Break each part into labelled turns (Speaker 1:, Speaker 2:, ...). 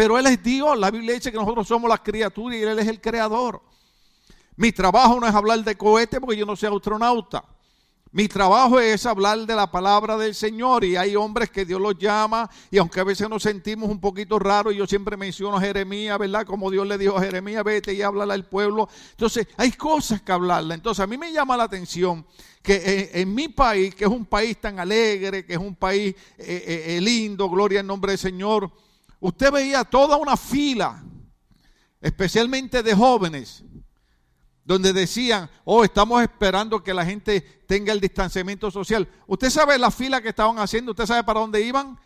Speaker 1: pero Él es Dios. La Biblia dice que nosotros somos las criaturas y Él es el creador. Mi trabajo no es hablar de cohete porque yo no soy astronauta. Mi trabajo es hablar de la palabra del Señor y hay hombres que Dios los llama y aunque a veces nos sentimos un poquito raros, yo siempre menciono a Jeremías, ¿verdad? Como Dios le dijo a Jeremías, vete y háblale al pueblo. Entonces, hay cosas que hablarle. Entonces, a mí me llama la atención que en, mi país, que es un país tan alegre, que es un país eh, eh, eh, lindo, gloria al nombre del Señor, usted veía toda una fila, especialmente de jóvenes, donde decían, oh, estamos esperando que la gente tenga el distanciamiento social. ¿Usted sabe la fila que estaban haciendo? ¿Usted sabe para dónde iban?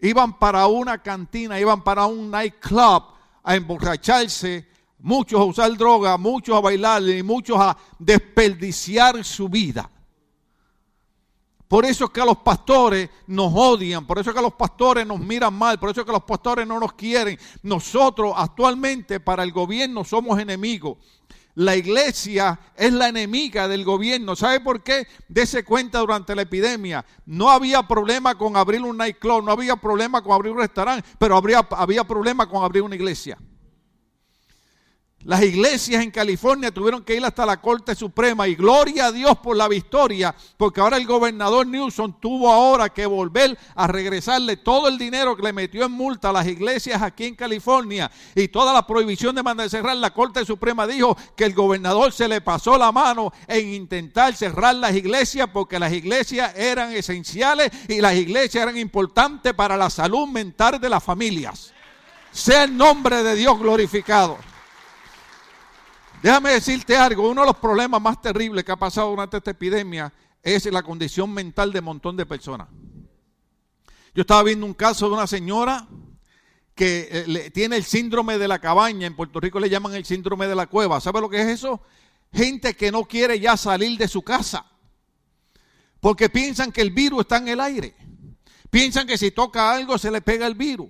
Speaker 1: Iban para una cantina, iban para un nightclub a emborracharse, muchos a usar droga, muchos a bailar y muchos a desperdiciar su vida. Por eso es que a los pastores nos odian, por eso es que a los pastores nos miran mal, por eso es que los pastores no nos quieren. Nosotros actualmente para el gobierno somos enemigos la iglesia es la enemiga del gobierno. ¿Sabe por qué? Dese cuenta durante la epidemia. No había problema con abrir un nightclub, no había problema con abrir un restaurante, pero habría, había problema con abrir una iglesia. Las iglesias en California tuvieron que ir hasta la Corte Suprema y gloria a Dios por la victoria, porque ahora el gobernador Newsom tuvo ahora que volver a regresarle todo el dinero que le metió en multa a las iglesias aquí en California y toda la prohibición de mandar cerrar. La Corte Suprema dijo que el gobernador se le pasó la mano en intentar cerrar las iglesias porque las iglesias eran esenciales y las iglesias eran importantes para la salud mental de las familias. Sea el nombre de Dios glorificado. Déjame decirte algo, uno de los problemas más terribles que ha pasado durante esta epidemia es la condición mental de un montón de personas. Yo estaba viendo un caso de una señora que eh, tiene el síndrome de la cabaña, en Puerto Rico le llaman el síndrome de la cueva. ¿Sabe lo que es eso? Gente que no quiere ya salir de su casa porque piensan que el virus está en el aire. Piensan que si toca algo se le pega el virus.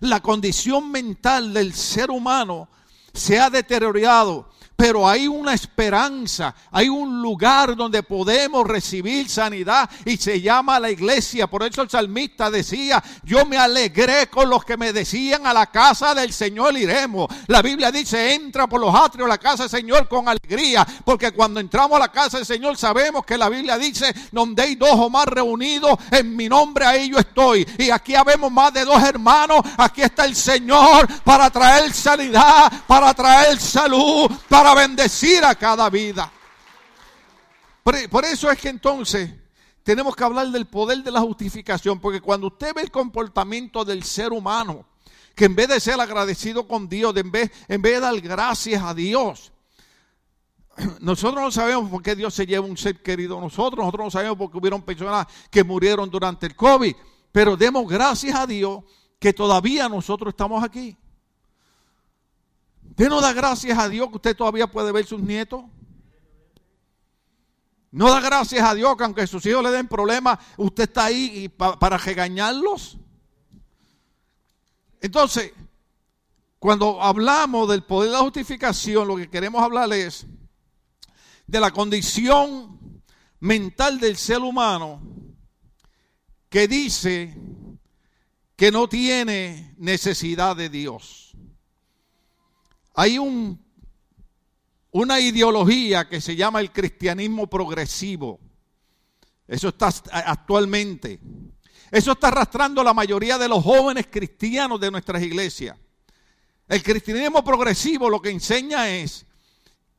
Speaker 1: La condición mental del ser humano se ha deteriorado pero hay una esperanza, hay un lugar donde podemos recibir sanidad y se llama la iglesia. Por eso el salmista decía, yo me alegré con los que me decían a la casa del Señor iremos. La Biblia dice, entra por los atrios la casa del Señor con alegría, porque cuando entramos a la casa del Señor sabemos que la Biblia dice, donde hay dos o más reunidos, en mi nombre ahí yo estoy. Y aquí habemos más de dos hermanos, aquí está el Señor para traer sanidad, para traer salud, para para bendecir a cada vida. Por, eso es que entonces tenemos que hablar del poder de la justificación, porque cuando usted ve el comportamiento del ser humano, que en vez de ser agradecido con Dios, en, vez, en vez de dar gracias a Dios, nosotros no sabemos por qué Dios se lleva un ser querido a nosotros, nosotros no sabemos por qué hubieron personas que murieron durante el COVID, pero demos gracias a Dios que todavía nosotros estamos aquí. ¿Usted no da gracias a Dios que usted todavía puede ver sus nietos? ¿No da gracias a Dios que aunque sus hijos le den problemas, usted está ahí para regañarlos? Entonces, cuando hablamos del poder de la justificación, lo que queremos hablar es de la condición mental del ser humano que dice que no tiene necesidad de Dios. Hay un, una ideología que se llama el cristianismo progresivo. Eso está actualmente. Eso está arrastrando a la mayoría de los jóvenes cristianos de nuestras iglesias. El cristianismo progresivo lo que enseña es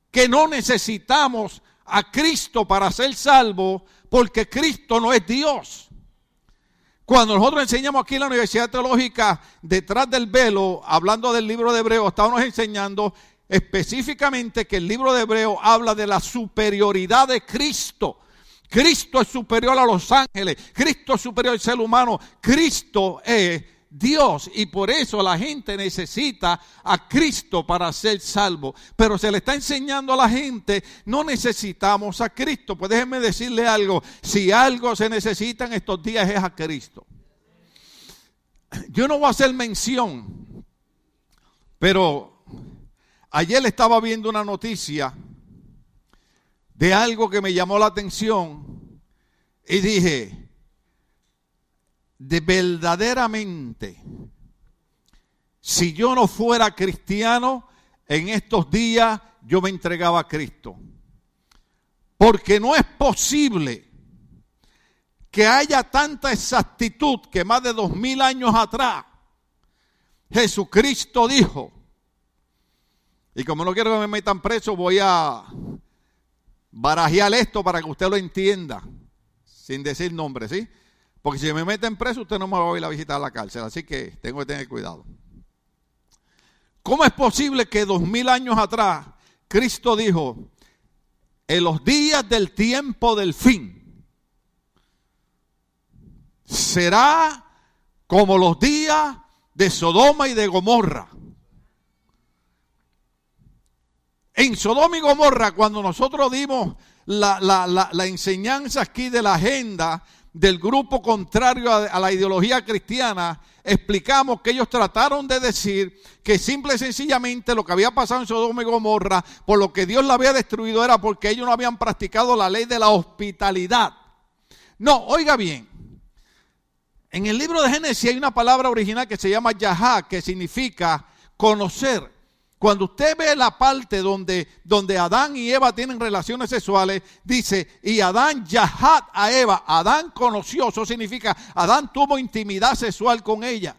Speaker 1: que no necesitamos a Cristo para ser salvos porque Cristo no es Dios. Cuando nosotros enseñamos aquí en la Universidad Teológica, detrás del velo, hablando del libro de Hebreo, estábamos enseñando específicamente que el libro de Hebreo habla de la superioridad de Cristo. Cristo es superior a los ángeles, Cristo es superior al ser humano, Cristo es Dios y por eso la gente necesita a Cristo para ser salvo. Pero se le está enseñando a la gente, no necesitamos a Cristo. Pues déjenme decirle algo, si algo se necesita en estos días es a Cristo. Yo no voy a hacer mención, pero ayer estaba viendo una noticia de algo que me llamó la atención y dije, de verdaderamente, si yo no fuera cristiano, en estos días yo me entregaba a Cristo. Porque no es posible que haya tanta exactitud que más de dos mil años atrás Jesucristo dijo, y como no quiero que me metan preso, voy a barajear esto para que usted lo entienda, sin decir nombre, ¿sí? Porque si me meten preso, usted no me va a ir a visitar a la cárcel, así que tengo que tener cuidado. ¿Cómo es posible que dos mil años atrás Cristo dijo, en los días del tiempo del fin, será como los días de Sodoma y de Gomorra? En Sodoma y Gomorra, cuando nosotros dimos la, la enseñanza aquí de la agenda, del grupo contrario a, la ideología cristiana, explicamos que ellos trataron de decir que simple y sencillamente lo que había pasado en Sodoma y Gomorra, por lo que Dios la había destruido, era porque ellos no habían practicado la ley de la hospitalidad. No, oiga bien. En el libro de Génesis hay una palabra original que se llama Yahá, que significa conocer. Cuando usted ve la parte donde, donde Adán y Eva tienen relaciones sexuales, dice, y Adán yahat a Eva, Adán conoció, eso significa, Adán tuvo intimidad sexual con ella.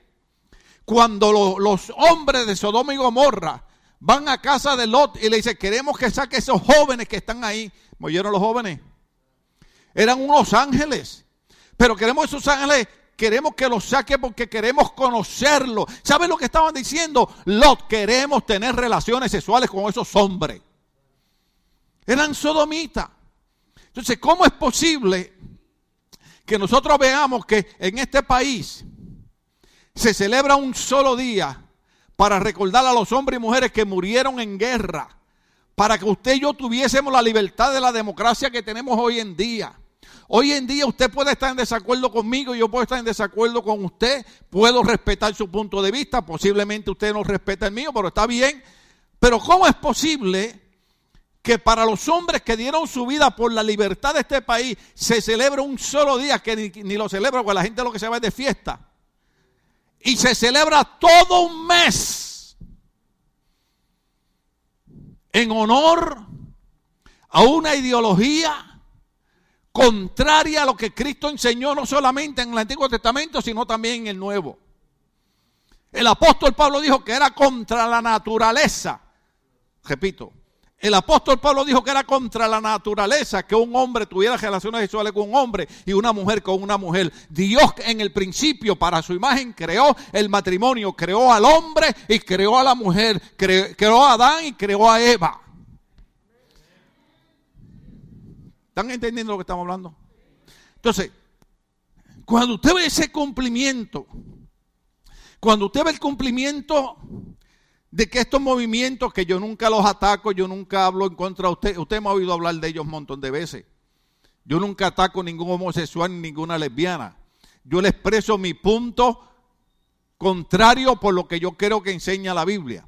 Speaker 1: Cuando los hombres de Sodoma y Gomorra van a casa de Lot y le dicen, queremos que saque esos jóvenes que están ahí, ¿oyeron los jóvenes? Eran unos ángeles, pero queremos esos ángeles queremos que lo saque porque queremos conocerlo. ¿Saben lo que estaban diciendo? Lot, queremos tener relaciones sexuales con esos hombres. Eran sodomitas. Entonces, ¿cómo es posible que nosotros veamos que en este país se celebra un solo día para recordar a los hombres y mujeres que murieron en guerra? Para que usted y yo tuviésemos la libertad de la democracia que tenemos hoy en día. Hoy en día usted puede estar en desacuerdo conmigo, yo puedo estar en desacuerdo con usted, puedo respetar su punto de vista, posiblemente usted no respeta el mío, pero está bien. Pero ¿cómo es posible que para los hombres que dieron su vida por la libertad de este país se celebra un solo día, que ni, lo celebra porque la gente lo que se va es de fiesta, y se celebra todo un mes en honor a una ideología contraria a lo que Cristo enseñó no solamente en el Antiguo Testamento, sino también en el Nuevo. El apóstol Pablo dijo que era contra la naturaleza. Repito, el apóstol Pablo dijo que era contra la naturaleza que un hombre tuviera relaciones sexuales con un hombre y una mujer con una mujer. Dios en el principio para su imagen creó el matrimonio, creó al hombre y creó a la mujer, creó, a Adán y creó a Eva. ¿Están entendiendo lo que estamos hablando? Entonces, cuando usted ve ese cumplimiento, cuando usted ve el cumplimiento de que estos movimientos que yo nunca los ataco, yo nunca hablo en contra de usted, usted me ha oído hablar de ellos un montón de veces. Yo nunca ataco ningún homosexual ni ninguna lesbiana. Yo le expreso mi punto contrario por lo que yo creo que enseña la Biblia.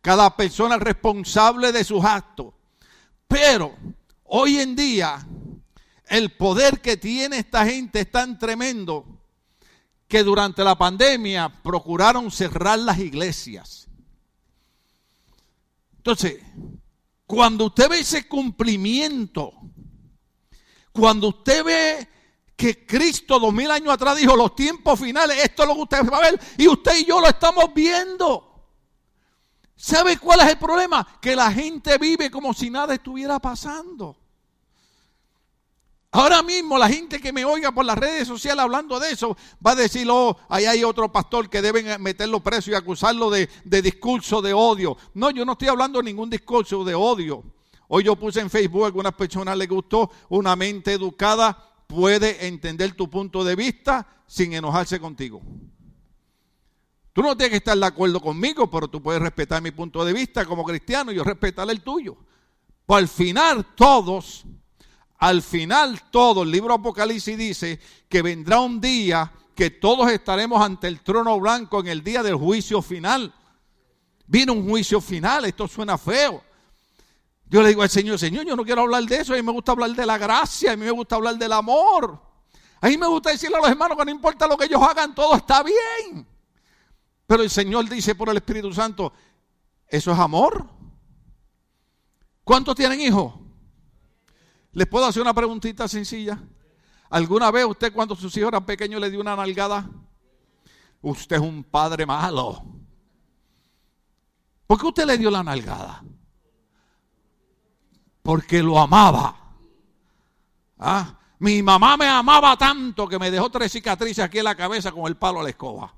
Speaker 1: Cada persona es responsable de sus actos. Pero Hoy en día, el poder que tiene esta gente es tan tremendo que durante la pandemia procuraron cerrar las iglesias. Entonces, cuando usted ve ese cumplimiento, cuando usted ve que Cristo dos mil años atrás dijo los tiempos finales, esto es lo que usted va a ver, y usted y yo lo estamos viendo. ¿Sabe cuál es el problema? Que la gente vive como si nada estuviera pasando. Ahora mismo la gente que me oiga por las redes sociales hablando de eso va a decir, oh, ahí hay otro pastor que deben meterlo preso y acusarlo de, discurso de odio. No, yo no estoy hablando de ningún discurso de odio. Hoy yo puse en Facebook, a algunas personas les gustó, una mente educada puede entender tu punto de vista sin enojarse contigo. Tú no tienes que estar de acuerdo conmigo, pero tú puedes respetar mi punto de vista como cristiano y yo respetar el tuyo. Pues al final todos al final todo el libro Apocalipsis dice que vendrá un día que todos estaremos ante el trono blanco en el día del juicio final. Viene un juicio final, esto suena feo. Yo le digo al Señor, Señor, yo no quiero hablar de eso, a mí me gusta hablar de la gracia, a mí me gusta hablar del amor. A mí me gusta decirle a los hermanos que no importa lo que ellos hagan, todo está bien. Pero el Señor dice por el Espíritu Santo, ¿eso es amor? ¿Cuántos tienen hijos? ¿Les puedo hacer una preguntita sencilla? ¿Alguna vez usted cuando sus hijos eran pequeños le dio una nalgada? Usted es un padre malo. ¿Por qué usted le dio la nalgada? Porque lo amaba. ¿Ah? Mi mamá me amaba tanto que me dejó tres cicatrices aquí en la cabeza con el palo a la escoba.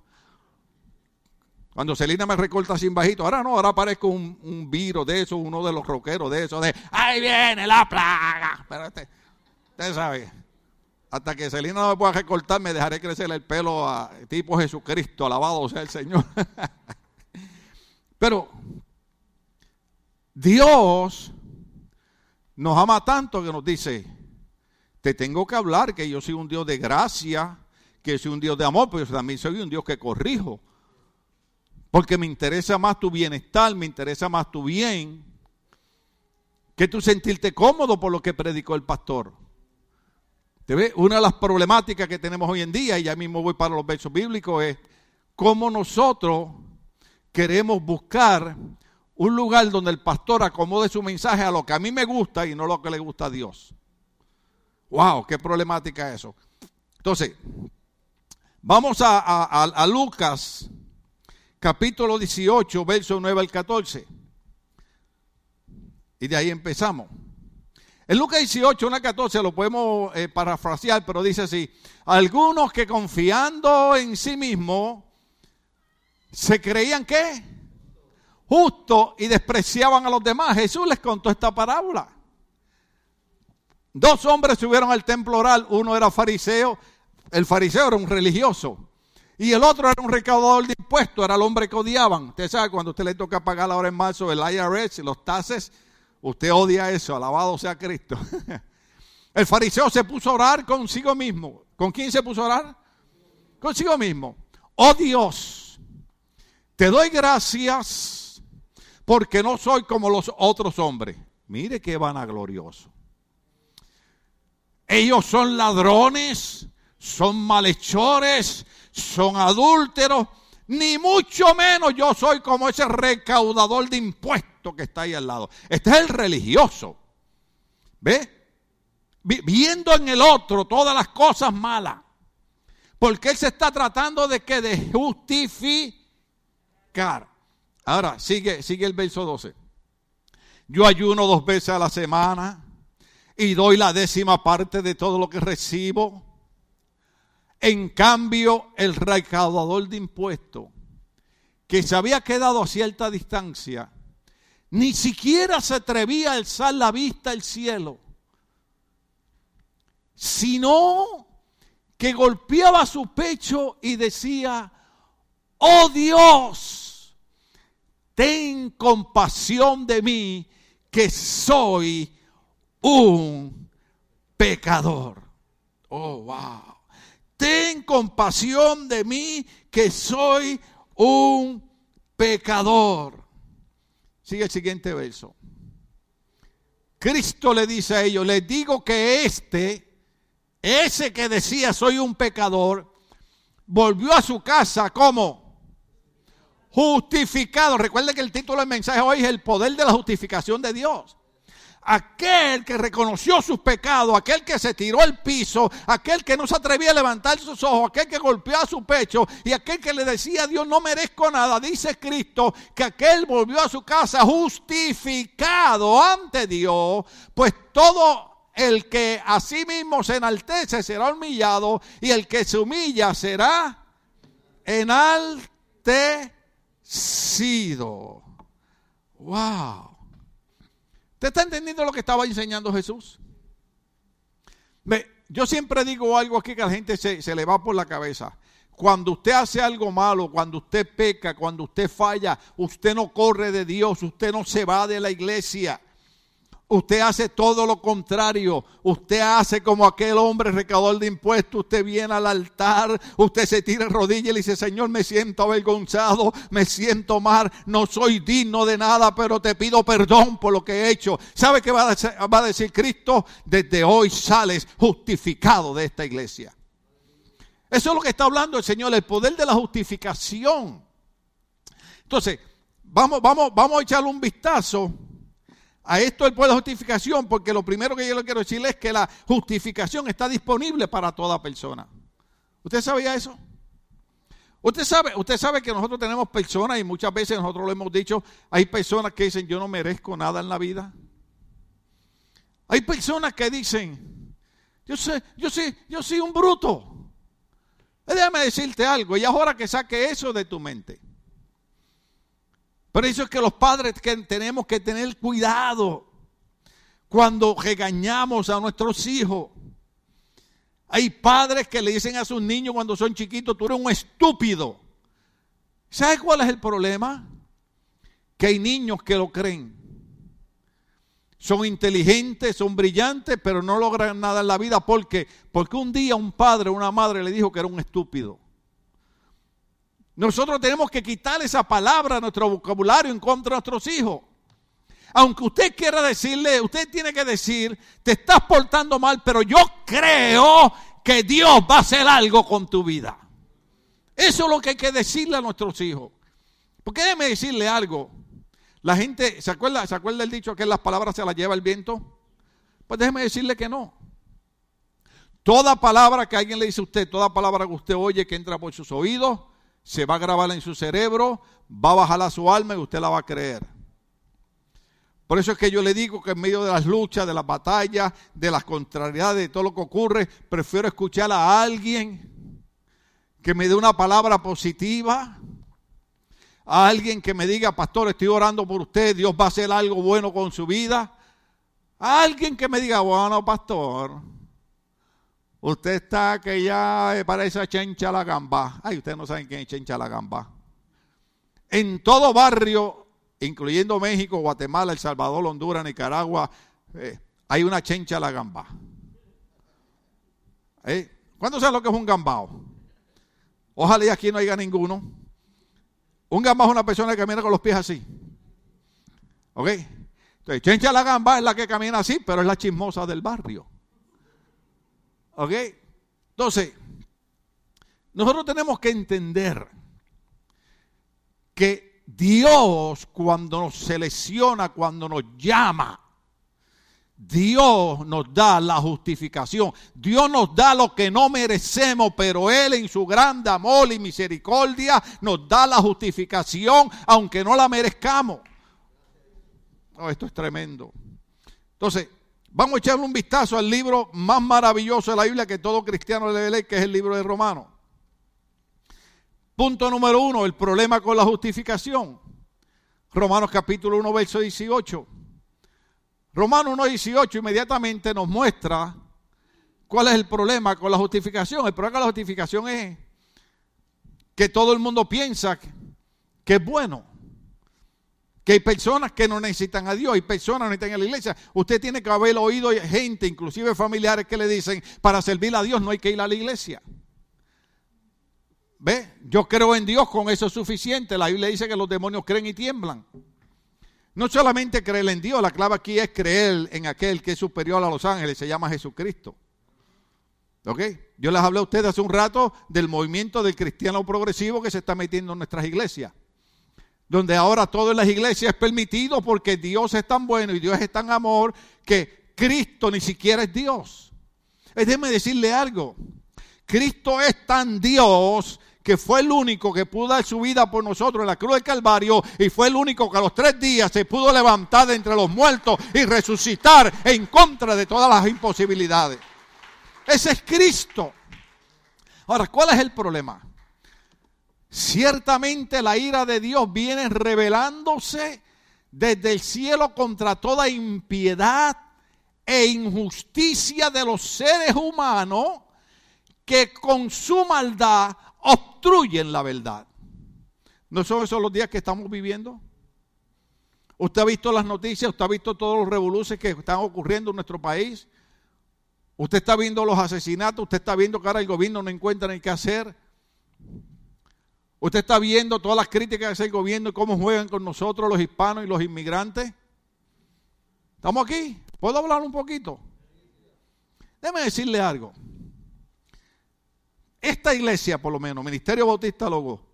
Speaker 1: Cuando Celina me recorta sin bajito, ahora no, ahora parezco un, un viro de eso, uno de los roqueros de eso, de ahí viene la plaga. Pero este, usted sabe, hasta que Celina no me pueda recortar, me dejaré crecer el pelo a tipo Jesucristo, alabado sea el Señor. Pero Dios nos ama tanto que nos dice, te tengo que hablar que yo soy un Dios de gracia, que soy un Dios de amor, pero también soy un Dios que corrijo. Porque me interesa más tu bienestar, me interesa más tu bien, que tú sentirte cómodo por lo que predicó el pastor. ¿Te ve? Una de las problemáticas que tenemos hoy en día, y ya mismo voy para los versos bíblicos, es cómo nosotros queremos buscar un lugar donde el pastor acomode su mensaje a lo que a mí me gusta y no lo que le gusta a Dios. ¡Wow! ¡Qué problemática eso! Entonces, vamos a, a, a Lucas capítulo 18, verso 9 al 14. Y de ahí empezamos. En Lucas 18, 1 al 14 lo podemos eh, parafrasear, pero dice así, algunos que confiando en sí mismos se creían que justo y despreciaban a los demás. Jesús les contó esta parábola. Dos hombres subieron al templo oral, uno era fariseo, el fariseo era un religioso y el otro era un recaudador de impuestos, era el hombre que odiaban. Usted sabe, cuando usted le toca pagar ahora en marzo el IRS y los taxes, usted odia eso, alabado sea Cristo. El fariseo se puso a orar consigo mismo. ¿Con quién se puso a orar? Consigo mismo. Oh Dios, te doy gracias porque no soy como los otros hombres. Mire qué vanaglorioso. Ellos son ladrones, son malhechores, son adúlteros, ni mucho menos yo soy como ese recaudador de impuestos que está ahí al lado. Este es el religioso. ¿Ve? Viendo en el otro todas las cosas malas. Porque él se está tratando de que de justificar. Ahora, sigue, sigue el verso 12. Yo ayuno dos veces a la semana y doy la décima parte de todo lo que recibo. En cambio, el recaudador de impuestos, que se había quedado a cierta distancia, ni siquiera se atrevía a alzar la vista al cielo, sino que golpeaba su pecho y decía, oh Dios, ten compasión de mí, que soy un pecador. Oh, wow ten compasión de mí que soy un pecador. Sigue el siguiente verso. Cristo le dice a ellos, les digo que este, ese que decía soy un pecador, volvió a su casa como justificado. Recuerde que el título del mensaje hoy es el poder de la justificación de Dios aquel que reconoció sus pecados, aquel que se tiró al piso, aquel que no se atrevía a levantar sus ojos, aquel que golpeó su pecho y aquel que le decía a Dios no merezco nada, dice Cristo que aquel volvió a su casa justificado ante Dios, pues todo el que a sí mismo se enaltece será humillado y el que se humilla será enaltecido. Wow. ¿Usted está entendiendo lo que estaba enseñando Jesús? yo siempre digo algo aquí que a la gente se, se le va por la cabeza. Cuando usted hace algo malo, cuando usted peca, cuando usted falla, usted no corre de Dios, usted no se va de la iglesia. Usted hace todo lo contrario. Usted hace como aquel hombre recaudador de impuestos. Usted viene al altar, usted se tira rodillas y le dice, Señor, me siento avergonzado, me siento mal, no soy digno de nada, pero te pido perdón por lo que he hecho. ¿Sabe qué va a decir, va a decir Cristo? Desde hoy sales justificado de esta iglesia. Eso es lo que está hablando el Señor, el poder de la justificación. Entonces, vamos, vamos, vamos a echarle un vistazo a esto del pueblo de justificación, porque lo primero que yo le quiero decirle es que la justificación está disponible para toda persona. ¿Usted sabía eso? Usted sabe, usted sabe que nosotros tenemos personas y muchas veces nosotros lo hemos dicho, hay personas que dicen yo no merezco nada en la vida. Hay personas que dicen, yo sé, yo soy, yo soy un bruto. Déjame decirte algo, y ahora que saque eso de tu mente. Por eso es que los padres que tenemos que tener cuidado cuando regañamos a nuestros hijos. Hay padres que le dicen a sus niños cuando son chiquitos, tú eres un estúpido. ¿Sabes cuál es el problema? Que hay niños que lo creen. Son inteligentes, son brillantes, pero no logran nada en la vida. ¿Por qué? Porque un día un padre una madre le dijo que era un estúpido. Nosotros tenemos que quitar esa palabra nuestro vocabulario en contra de nuestros hijos. Aunque usted quiera decirle, usted tiene que decir, te estás portando mal, pero yo creo que Dios va a hacer algo con tu vida. Eso es lo que hay que decirle a nuestros hijos. Porque déjeme decirle algo. La gente, ¿se acuerda, ¿se acuerda el dicho que las palabras se las lleva el viento? Pues déjeme decirle que no. Toda palabra que alguien le dice a usted, toda palabra que usted oye que entra por sus oídos, se va a grabar en su cerebro, va a bajar a su alma y usted la va a creer. Por eso es que yo le digo que en medio de las luchas, de las batallas, de las contrariedades, de todo lo que ocurre, prefiero escuchar a alguien que me dé una palabra positiva, a alguien que me diga, pastor, estoy orando por usted, Dios va a hacer algo bueno con su vida, a alguien que me diga, bueno, pastor, Usted está que ya parece a Chencha la Gamba. Ay, ustedes no saben quién es Chencha la Gamba. En todo barrio, incluyendo México, Guatemala, El Salvador, Honduras, Nicaragua, eh, hay una Chencha la Gamba. ¿Eh? ¿Cuándo saben lo que es un gambao? Ojalá y aquí no haya ninguno. Un gambao es una persona que camina con los pies así. ¿Ok? Entonces, Chencha la Gamba es la que camina así, pero es la chismosa del barrio. ¿Ok? Entonces, nosotros tenemos que entender que Dios cuando nos selecciona, cuando nos llama, Dios nos da la justificación. Dios nos da lo que no merecemos, pero Él en su grande amor y misericordia nos da la justificación, aunque no la merezcamos. Oh, esto es tremendo. Entonces, Vamos a echarle un vistazo al libro más maravilloso de la Biblia que todo cristiano debe leer, que es el libro de Romanos. Punto número uno, el problema con la justificación. Romanos capítulo 1, verso 18. Romanos 1, 18 inmediatamente nos muestra cuál es el problema con la justificación. El problema con la justificación es que todo el mundo piensa que es bueno. Que hay personas que no necesitan a Dios, hay personas que no necesitan a la iglesia. Usted tiene que haber oído gente, inclusive familiares, que le dicen, para servir a Dios no hay que ir a la iglesia. ¿Ve? Yo creo en Dios, con eso es suficiente. La Biblia dice que los demonios creen y tiemblan. No solamente creer en Dios, la clave aquí es creer en aquel que es superior a los ángeles, se llama Jesucristo. ¿Ok? Yo les hablé a ustedes hace un rato del movimiento del cristiano progresivo que se está metiendo en nuestras iglesias donde ahora todo en las iglesias es permitido porque Dios es tan bueno y Dios es tan amor que Cristo ni siquiera es Dios. Déjeme decirle algo. Cristo es tan Dios que fue el único que pudo dar su vida por nosotros en la cruz del Calvario y fue el único que a los tres días se pudo levantar de entre los muertos y resucitar en contra de todas las imposibilidades. Ese es Cristo. Ahora, ¿cuál es el problema? Ciertamente la ira de Dios viene revelándose desde el cielo contra toda impiedad e injusticia de los seres humanos que con su maldad obstruyen la verdad. ¿No son esos los días que estamos viviendo? Usted ha visto las noticias, usted ha visto todos los revoluciones que están ocurriendo en nuestro país. Usted está viendo los asesinatos, usted está viendo que ahora el gobierno no encuentra ni qué hacer. Usted está viendo todas las críticas que hace el gobierno y cómo juegan con nosotros los hispanos y los inmigrantes. ¿Estamos aquí? ¿Puedo hablar un poquito? Déjeme decirle algo. Esta iglesia, por lo menos, Ministerio Bautista Logo,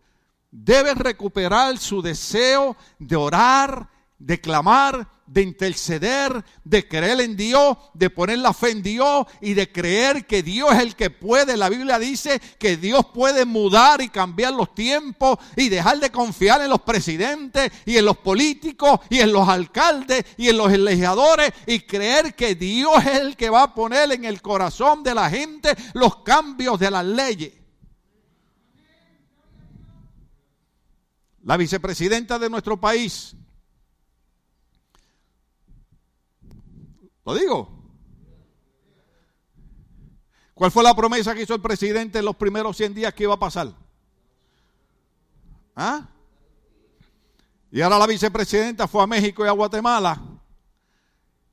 Speaker 1: debe recuperar su deseo de orar, de clamar, de interceder, de creer en Dios, de poner la fe en Dios y de creer que Dios es el que puede. La Biblia dice que Dios puede mudar y cambiar los tiempos y dejar de confiar en los presidentes y en los políticos y en los alcaldes y en los legisladores y creer que Dios es el que va a poner en el corazón de la gente los cambios de las leyes. La vicepresidenta de nuestro país, ¿Lo digo? ¿Cuál fue la promesa que hizo el presidente en los primeros 100 días que iba a pasar? ¿Ah? Y ahora la vicepresidenta fue a México y a Guatemala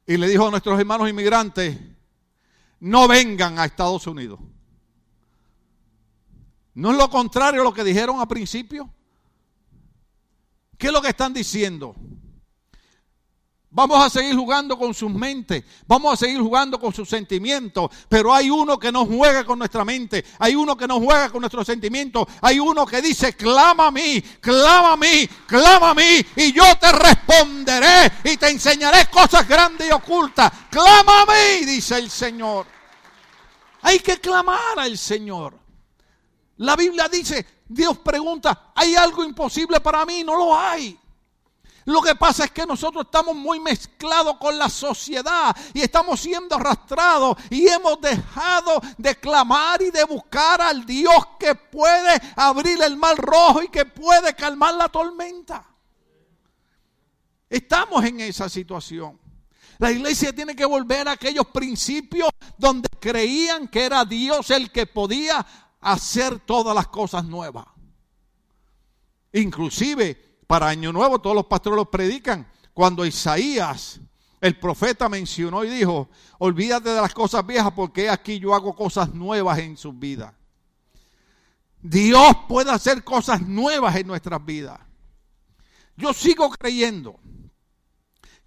Speaker 1: y le dijo a nuestros hermanos inmigrantes, no vengan a Estados Unidos. ¿No es lo contrario a lo que dijeron al principio? ¿Qué es lo que están diciendo? Vamos a seguir jugando con sus mentes, vamos a seguir jugando con sus sentimientos, pero hay uno que no juega con nuestra mente, hay uno que no juega con nuestros sentimientos, hay uno que dice, clama a mí, clama a mí, clama a mí, y yo te responderé y te enseñaré cosas grandes y ocultas. Clama a mí, dice el Señor. Hay que clamar al Señor. La Biblia dice, Dios pregunta, ¿hay algo imposible para mí? No lo hay. Lo que pasa es que nosotros estamos muy mezclados con la sociedad y estamos siendo arrastrados y hemos dejado de clamar y de buscar al Dios que puede abrir el mar rojo y que puede calmar la tormenta. Estamos en esa situación. La iglesia tiene que volver a aquellos principios donde creían que era Dios el que podía hacer todas las cosas nuevas. Inclusive para Año Nuevo todos los pastores los predican. Cuando Isaías, el profeta, mencionó y dijo, olvídate de las cosas viejas porque aquí yo hago cosas nuevas en sus vidas. Dios puede hacer cosas nuevas en nuestras vidas. Yo sigo creyendo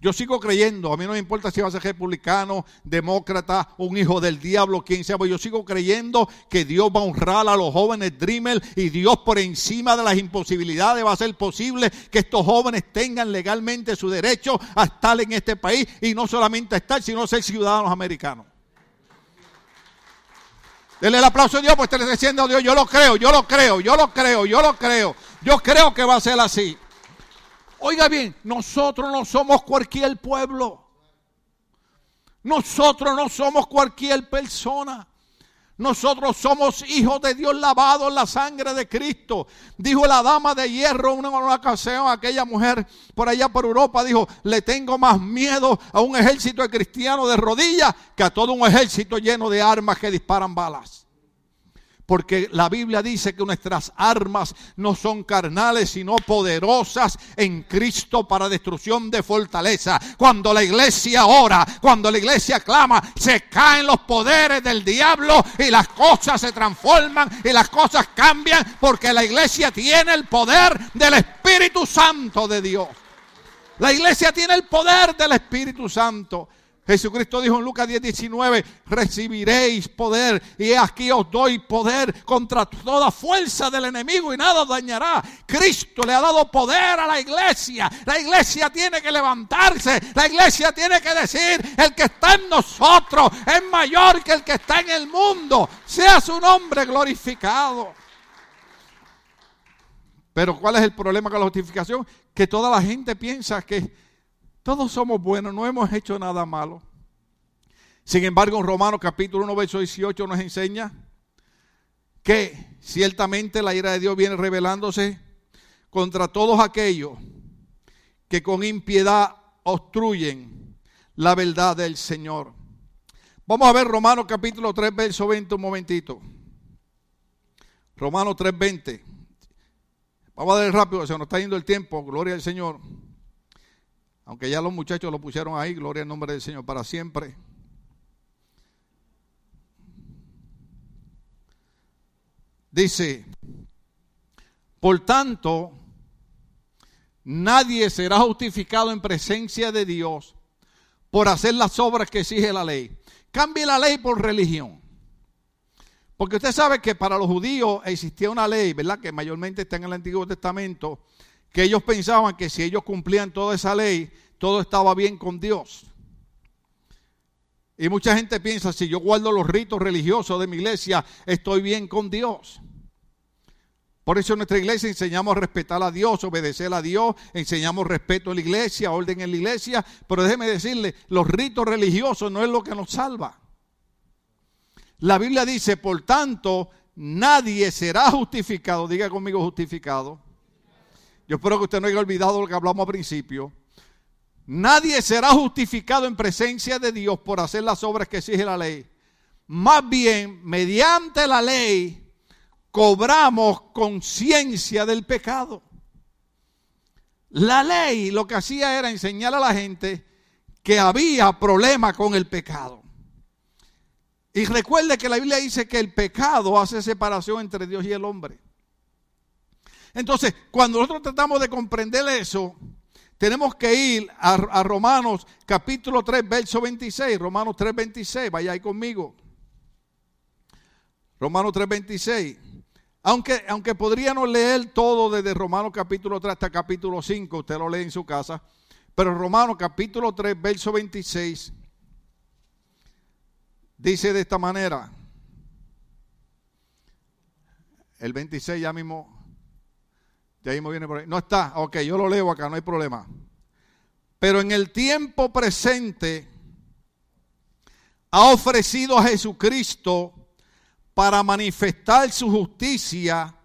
Speaker 1: yo sigo creyendo, a mí no me importa si va a ser republicano, demócrata, un hijo del diablo, quien sea, pero yo sigo creyendo que Dios va a honrar a los jóvenes Dreamer y Dios por encima de las imposibilidades va a hacer posible que estos jóvenes tengan legalmente su derecho a estar en este país y no solamente a estar, sino a ser ciudadanos americanos. Denle el aplauso a Dios, pues está diciendo a Dios, yo lo creo, yo lo creo, yo lo creo, yo lo creo. Yo creo que va a ser así. Oiga bien, nosotros no somos cualquier pueblo. Nosotros no somos cualquier persona. Nosotros somos hijos de Dios lavados en la sangre de Cristo. Dijo la dama de hierro una, una ocasión, aquella mujer por allá por Europa, dijo, le tengo más miedo a un ejército de cristianos de rodillas que a todo un ejército lleno de armas que disparan balas. Porque la Biblia dice que nuestras armas no son carnales, sino poderosas en Cristo para destrucción de fortaleza. Cuando la iglesia ora, cuando la iglesia clama, se caen los poderes del diablo y las cosas se transforman y las cosas cambian porque la iglesia tiene el poder del Espíritu Santo de Dios. La iglesia tiene el poder del Espíritu Santo. Jesucristo dijo en Lucas 10, 19, recibiréis poder y aquí os doy poder contra toda fuerza del enemigo y nada os dañará. Cristo le ha dado poder a la iglesia. La iglesia tiene que levantarse. La iglesia tiene que decir, el que está en nosotros es mayor que el que está en el mundo. Sea su nombre glorificado. Pero ¿cuál es el problema con la justificación? Que toda la gente piensa que todos somos buenos, no hemos hecho nada malo. Sin embargo, en Romanos capítulo 1, verso 18 nos enseña que ciertamente la ira de Dios viene revelándose contra todos aquellos que con impiedad obstruyen la verdad del Señor. Vamos a ver Romanos capítulo 3, verso 20 un momentito. Romanos 3, 20. Vamos a ver rápido, se nos está yendo el tiempo, gloria al Señor. Aunque ya los muchachos lo pusieron ahí, gloria al nombre del Señor para siempre. Dice, por tanto, nadie será justificado en presencia de Dios por hacer las obras que exige la ley. Cambie la ley por religión. Porque usted sabe que para los judíos existía una ley, ¿verdad? Que mayormente está en el Antiguo Testamento, que ellos pensaban que si ellos cumplían toda esa ley, todo estaba bien con Dios. Y mucha gente piensa, si yo guardo los ritos religiosos de mi iglesia, estoy bien con Dios. Por eso en nuestra iglesia enseñamos a respetar a Dios, obedecer a Dios, enseñamos respeto en la iglesia, orden en la iglesia, pero déjeme decirle, los ritos religiosos no es lo que nos salva. La Biblia dice, por tanto, nadie será justificado, diga conmigo justificado. Yo espero que usted no haya olvidado lo que hablamos al principio. Nadie será justificado en presencia de Dios por hacer las obras que exige la ley. Más bien, mediante la ley, cobramos conciencia del pecado. La ley lo que hacía era enseñar a la gente que había problema con el pecado. Y recuerde que la Biblia dice que el pecado hace separación entre Dios y el hombre. Entonces, cuando nosotros tratamos de comprender eso, tenemos que ir a, Romanos capítulo 3, verso 26. Romanos 3, 26. Vaya ahí conmigo. Romanos 3, 26. Aunque, aunque podríamos leer todo desde Romanos capítulo 3 hasta capítulo 5, usted lo lee en su casa. Pero Romanos capítulo 3, verso 26, dice de esta manera. El 26 ya mismo ya mismo viene por ahí. No está, ok, yo lo leo acá, no hay problema. Pero en el tiempo presente ha ofrecido a Jesucristo para manifestar su justicia.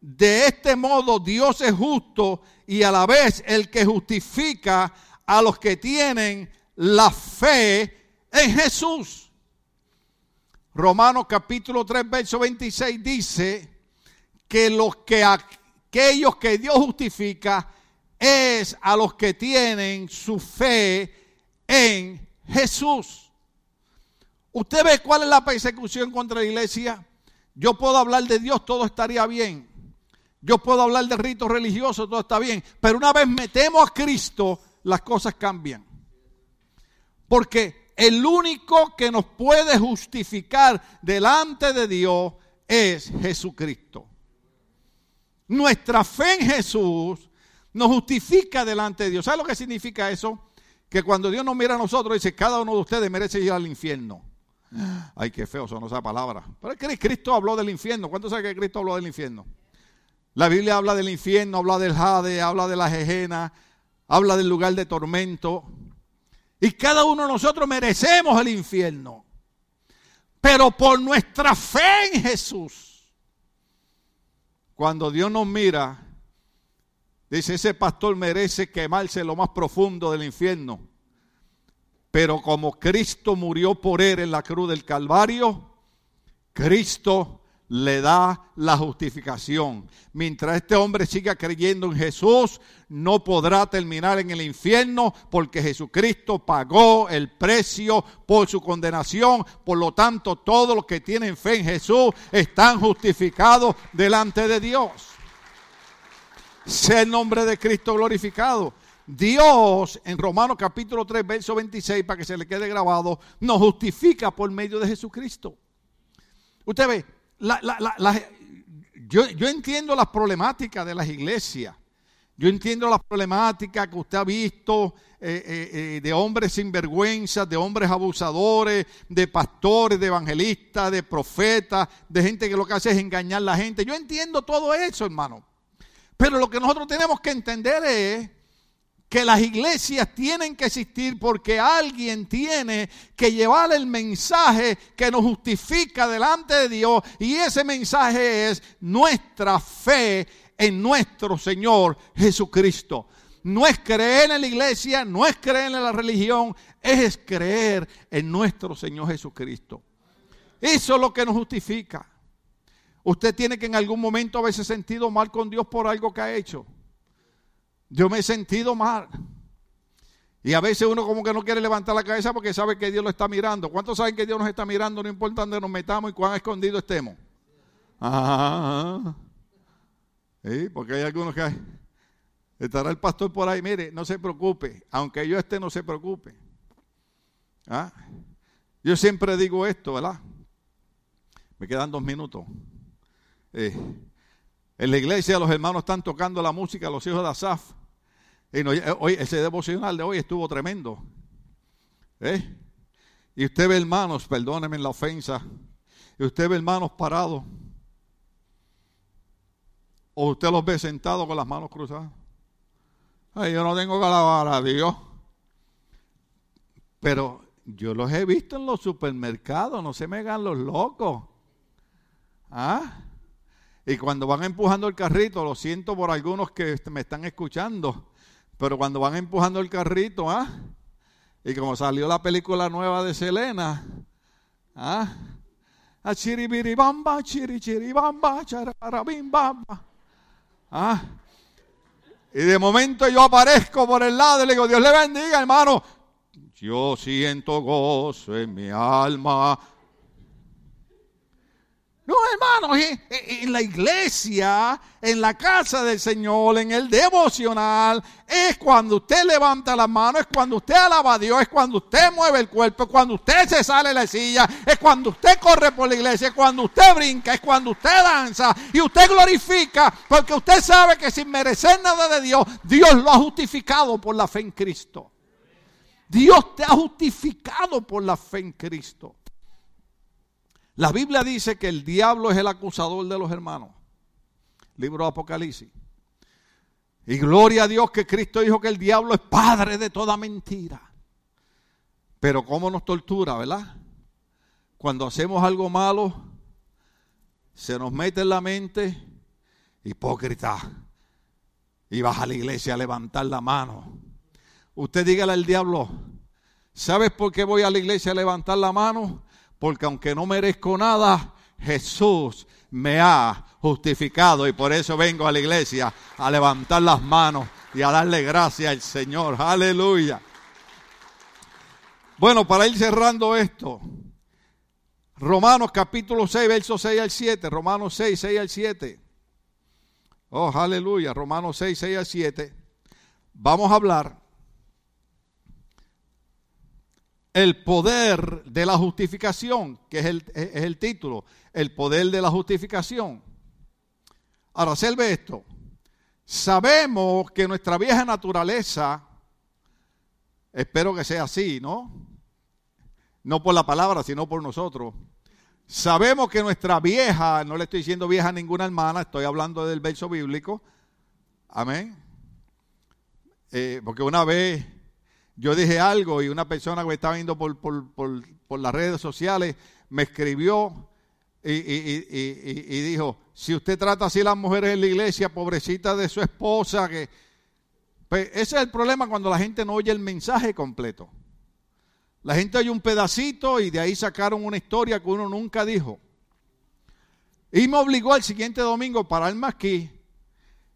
Speaker 1: De este modo Dios es justo y a la vez el que justifica a los que tienen la fe en Jesús. Romanos capítulo 3, verso 26 dice que los que aquellos que Dios justifica es a los que tienen su fe en Jesús. ¿Usted ve cuál es la persecución contra la iglesia? Yo puedo hablar de Dios, todo estaría bien. Yo puedo hablar de ritos religiosos, todo está bien. Pero una vez metemos a Cristo, las cosas cambian. Porque el único que nos puede justificar delante de Dios es Jesucristo. Nuestra fe en Jesús nos justifica delante de Dios. ¿Sabe lo que significa eso? Que cuando Dios nos mira a nosotros, dice, cada uno de ustedes merece ir al infierno. Ay, qué feo son esa palabra. Pero Cristo habló del infierno. ¿Cuántos saben que Cristo habló del infierno? La Biblia habla del infierno, habla del jade, habla de la jejena, habla del lugar de tormento. Y cada uno de nosotros merecemos el infierno. Pero por nuestra fe en Jesús cuando Dios nos mira, dice, ese pastor merece quemarse lo más profundo del infierno. Pero como Cristo murió por él en la cruz del Calvario, Cristo le da la justificación. Mientras este hombre siga creyendo en Jesús, no podrá terminar en el infierno porque Jesucristo pagó el precio por su condenación. Por lo tanto, todos los que tienen fe en Jesús están justificados delante de Dios. Sea el nombre de Cristo glorificado. Dios, en Romanos capítulo 3, verso 26, para que se le quede grabado, nos justifica por medio de Jesucristo. Usted ve, yo, entiendo las problemáticas de las iglesias. Yo entiendo las problemáticas que usted ha visto eh, eh, eh, de hombres sinvergüenzas, de hombres abusadores, de pastores, de evangelistas, de profetas, de gente que lo que hace es engañar a la gente. Yo entiendo todo eso, hermano. Pero lo que nosotros tenemos que entender es que las iglesias tienen que existir porque alguien tiene que llevar el mensaje que nos justifica delante de Dios y ese mensaje es nuestra fe en nuestro Señor Jesucristo. No es creer en la iglesia, no es creer en la religión, es creer en nuestro Señor Jesucristo. Eso es lo que nos justifica. Usted tiene que en algún momento haberse sentido mal con Dios por algo que ha hecho. Yo me he sentido mal. Y a veces uno como que no quiere levantar la cabeza porque sabe que Dios lo está mirando. ¿Cuántos saben que Dios nos está mirando? No importa dónde nos metamos y cuán escondido estemos. Ah, ¿Sí? Porque hay algunos que hay. estará el pastor por ahí. Mire, no se preocupe. Aunque yo esté, no se preocupe. ¿Ah? Yo siempre digo esto, ¿verdad? Me quedan dos minutos. Eh, en la iglesia los hermanos están tocando la música, los hijos de Asaf. Y hoy, ese devocional de hoy estuvo tremendo. ¿Eh? Y usted ve hermanos, perdónenme la ofensa, y usted ve hermanos parados. O usted los ve sentados con las manos cruzadas. Ay, yo no tengo que alabar a Dios. Pero yo los he visto en los supermercados, no se me hagan los locos. ¿Ah? Y cuando van empujando el carrito, lo siento por algunos que me están escuchando, pero cuando van empujando el carrito, ¿ah? Y como salió la película nueva de Selena, ¿ah? A chiribiribamba, chirichiribamba, chararabimbamba. ¿Ah? Y de momento yo aparezco por el lado y le digo, Dios le bendiga, hermano. Yo siento gozo en mi alma no, hermanos, en la iglesia, en la casa del Señor, en el devocional, es cuando usted levanta la mano, es cuando usted alaba a Dios, es cuando usted mueve el cuerpo, es cuando usted se sale de la silla, es cuando usted corre por la iglesia, es cuando usted brinca, es cuando usted danza y usted glorifica, porque usted sabe que sin merecer nada de Dios, Dios lo ha justificado por la fe en Cristo. Dios te ha justificado por la fe en Cristo. La Biblia dice que el diablo es el acusador de los hermanos. Libro de Apocalipsis. Y gloria a Dios que Cristo dijo que el diablo es padre de toda mentira. Pero cómo nos tortura, ¿verdad? Cuando hacemos algo malo, se nos mete en la mente hipócrita. Y vas a la iglesia a levantar la mano. Usted dígale al diablo, ¿sabes por qué voy a la iglesia a levantar la mano? Porque aunque no merezco nada, Jesús me ha justificado y por eso vengo a la iglesia a levantar las manos y a darle gracias al Señor. Aleluya. Bueno, para ir cerrando esto, Romanos capítulo 6, versos 6 al 7, Romanos 6, 6 al 7. Oh, aleluya, Romanos 6, 6 al 7. Vamos a hablar el poder de la justificación, que es el, título, el poder de la justificación. Ahora, observe esto. Sabemos que nuestra vieja naturaleza, espero que sea así, ¿no? No por la palabra, sino por nosotros. Sabemos que nuestra vieja, no le estoy diciendo vieja a ninguna hermana, estoy hablando del verso bíblico. Amén. Eh, porque una vez yo dije algo y una persona que me estaba viendo por, las redes sociales me escribió y, dijo, si usted trata así a las mujeres en la iglesia, pobrecita de su esposa, que... Pues ese es el problema cuando la gente no oye el mensaje completo. La gente oye un pedacito y de ahí sacaron una historia que uno nunca dijo. Y me obligó al siguiente domingo a pararme aquí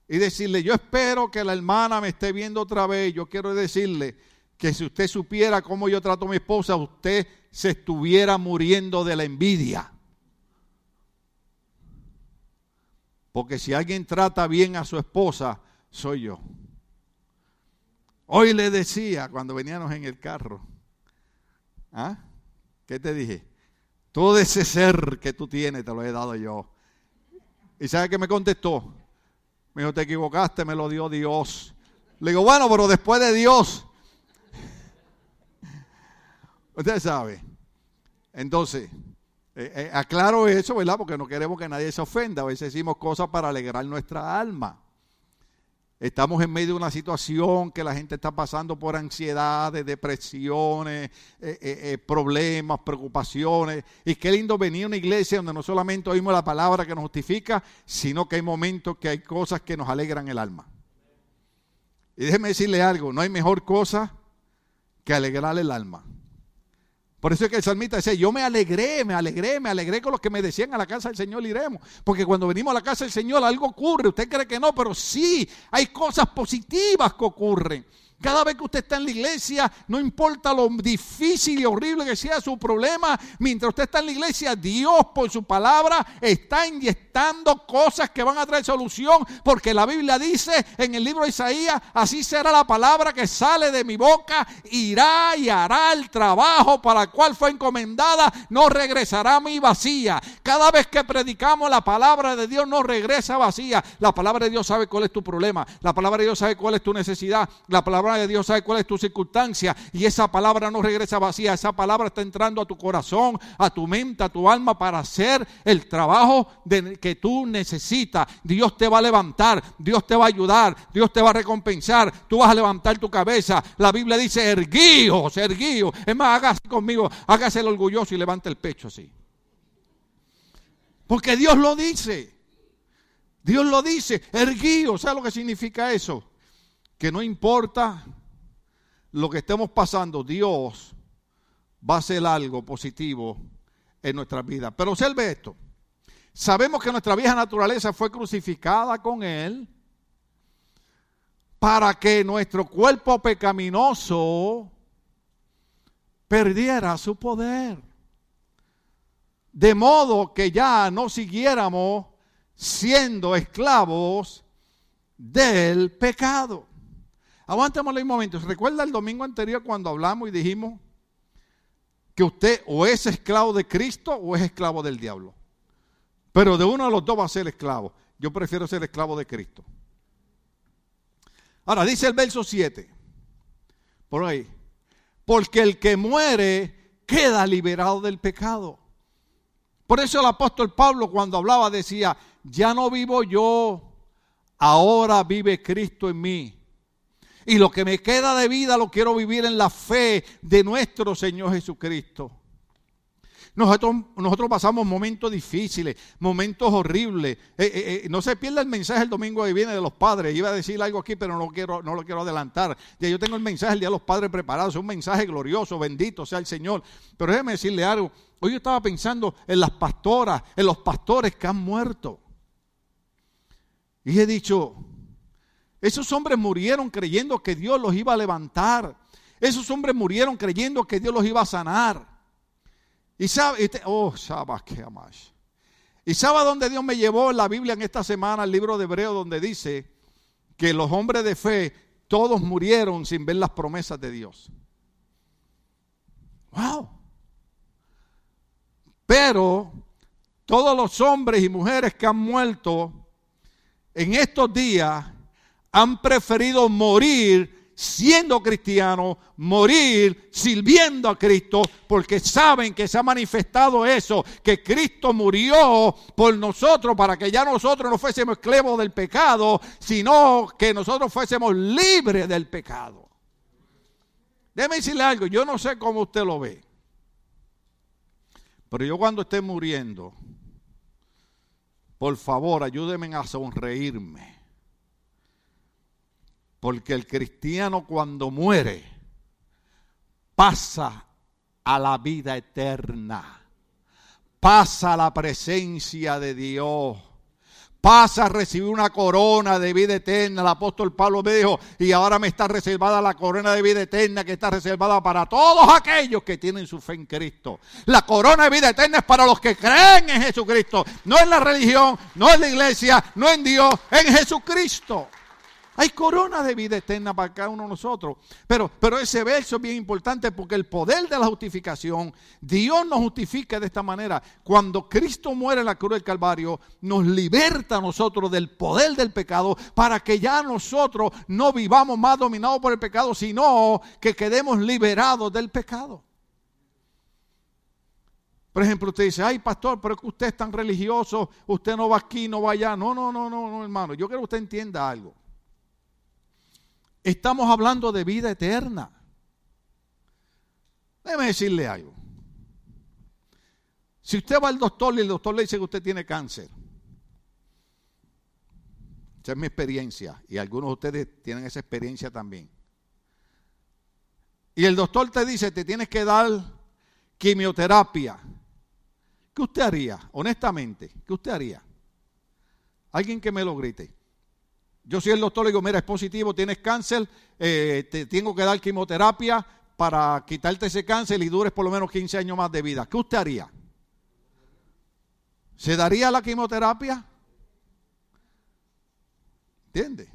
Speaker 1: y decirle, yo espero que la hermana me esté viendo otra vez. Yo quiero decirle, que si usted supiera cómo yo trato a mi esposa, usted se estuviera muriendo de la envidia. Porque si alguien trata bien a su esposa, soy yo. Hoy le decía cuando veníamos en el carro, ¿ah? ¿Qué te dije? Todo ese ser que tú tienes te lo he dado yo. ¿Y sabe qué me contestó? Me dijo, te equivocaste, me lo dio Dios. Le digo, bueno, pero después de Dios, Usted sabe. Entonces, eh, eh, aclaro eso, ¿verdad? Porque no queremos que nadie se ofenda. A veces decimos cosas para alegrar nuestra alma. Estamos en medio de una situación que la gente está pasando por ansiedades, depresiones, eh, problemas, preocupaciones. Y qué lindo venir a una iglesia donde no solamente oímos la palabra que nos justifica, sino que hay momentos que hay cosas que nos alegran el alma. Y déjeme decirle algo, no hay mejor cosa que alegrar el alma. Por eso es que el salmista dice, yo me alegré, me alegré, me alegré con los que me decían a la casa del Señor iremos. Porque cuando venimos a la casa del Señor algo ocurre. Usted cree que no, pero sí, hay cosas positivas que ocurren. Cada vez que usted está en la iglesia, no importa lo difícil y horrible que sea su problema, mientras usted está en la iglesia, Dios por su palabra está inyectando cosas que van a traer solución, porque la Biblia dice en el libro de Isaías, así será la palabra que sale de mi boca, irá y hará el trabajo para el cual fue encomendada, no regresará a mi vacía. Cada vez que predicamos la palabra de Dios no regresa vacía. La palabra de Dios sabe cuál es tu problema. La palabra de Dios sabe cuál es tu necesidad. La palabra de Dios sabe cuál es tu circunstancia. Y esa palabra no regresa vacía. Esa palabra está entrando a tu corazón, a tu mente, a tu alma para hacer el trabajo que tú necesitas. Dios te va a levantar. Dios te va a ayudar. Dios te va a recompensar. Tú vas a levantar tu cabeza. La Biblia dice erguíos, erguíos. Es más, hágase conmigo. Hágase el orgulloso y levante el pecho así. Porque Dios lo dice. Dios lo dice. Erguío. ¿Sabe lo que significa eso? Que no importa lo que estemos pasando, Dios va a hacer algo positivo en nuestra vida. Pero observe esto. Sabemos que nuestra vieja naturaleza fue crucificada con Él para que nuestro cuerpo pecaminoso perdiera su poder de modo que ya no siguiéramos siendo esclavos del pecado. Aguantémosle un momento. ¿Recuerda el domingo anterior cuando hablamos y dijimos que usted o es esclavo de Cristo o es esclavo del diablo? Pero de uno de los dos va a ser esclavo. Yo prefiero ser esclavo de Cristo. Ahora dice el verso 7. Por ahí. Porque el que muere queda liberado del pecado. Por eso el apóstol Pablo cuando hablaba decía, ya no vivo yo, ahora vive Cristo en mí. Y lo que me queda de vida lo quiero vivir en la fe de nuestro Señor Jesucristo. Nosotros, pasamos momentos difíciles, momentos horribles. Eh, eh, eh, no se pierda el mensaje el domingo que viene de los padres. Iba a decir algo aquí, pero no, quiero, no lo quiero adelantar. Ya yo tengo el mensaje el día de los padres preparado. Es un mensaje glorioso, bendito sea el Señor. Pero déjeme decirle algo. Hoy yo estaba pensando en las pastoras, en los pastores que han muerto. Y he dicho, esos hombres murieron creyendo que Dios los iba a levantar. Esos hombres murieron creyendo que Dios los iba a sanar. Y sabe, oh, que Y sabe dónde Dios me llevó en la Biblia en esta semana, el libro de Hebreo, donde dice que los hombres de fe todos murieron sin ver las promesas de Dios. Wow. Pero todos los hombres y mujeres que han muerto en estos días han preferido morir siendo cristiano, morir sirviendo a Cristo, porque saben que se ha manifestado eso, que Cristo murió por nosotros para que ya nosotros no fuésemos esclavos del pecado, sino que nosotros fuésemos libres del pecado. Déjeme decirle algo, yo no sé cómo usted lo ve, pero yo cuando esté muriendo, por favor ayúdenme a sonreírme porque el cristiano cuando muere pasa a la vida eterna, pasa a la presencia de Dios pasa a recibir una corona de vida eterna. El apóstol Pablo me dijo, y ahora me está reservada la corona de vida eterna que está reservada para todos aquellos que tienen su fe en Cristo. La corona de vida eterna es para los que creen en Jesucristo, no en la religión, no en la iglesia, no en Dios, en Jesucristo. Hay corona de vida eterna para cada uno de nosotros. Pero, pero ese verso es bien importante porque el poder de la justificación, Dios nos justifica de esta manera. Cuando Cristo muere en la cruz del Calvario, nos liberta a nosotros del poder del pecado para que ya nosotros no vivamos más dominados por el pecado, sino que quedemos liberados del pecado. Por ejemplo, usted dice, ay pastor, pero es que usted es tan religioso, usted no va aquí, no va allá. No, no, no, no, no, hermano. Yo quiero que usted entienda algo. Estamos hablando de vida eterna. Déjeme decirle algo. Si usted va al doctor y el doctor le dice que usted tiene cáncer, esa es mi experiencia y algunos de ustedes tienen esa experiencia también. Y el doctor te dice, te tienes que dar quimioterapia. ¿Qué usted haría? Honestamente, ¿qué usted haría? Alguien que me lo grite. Yo soy el doctor, le digo, mira, es positivo, tienes cáncer, eh, te tengo que dar quimioterapia para quitarte ese cáncer y dures por lo menos 15 años más de vida. ¿Qué usted haría? ¿Se daría la quimioterapia? ¿Entiende?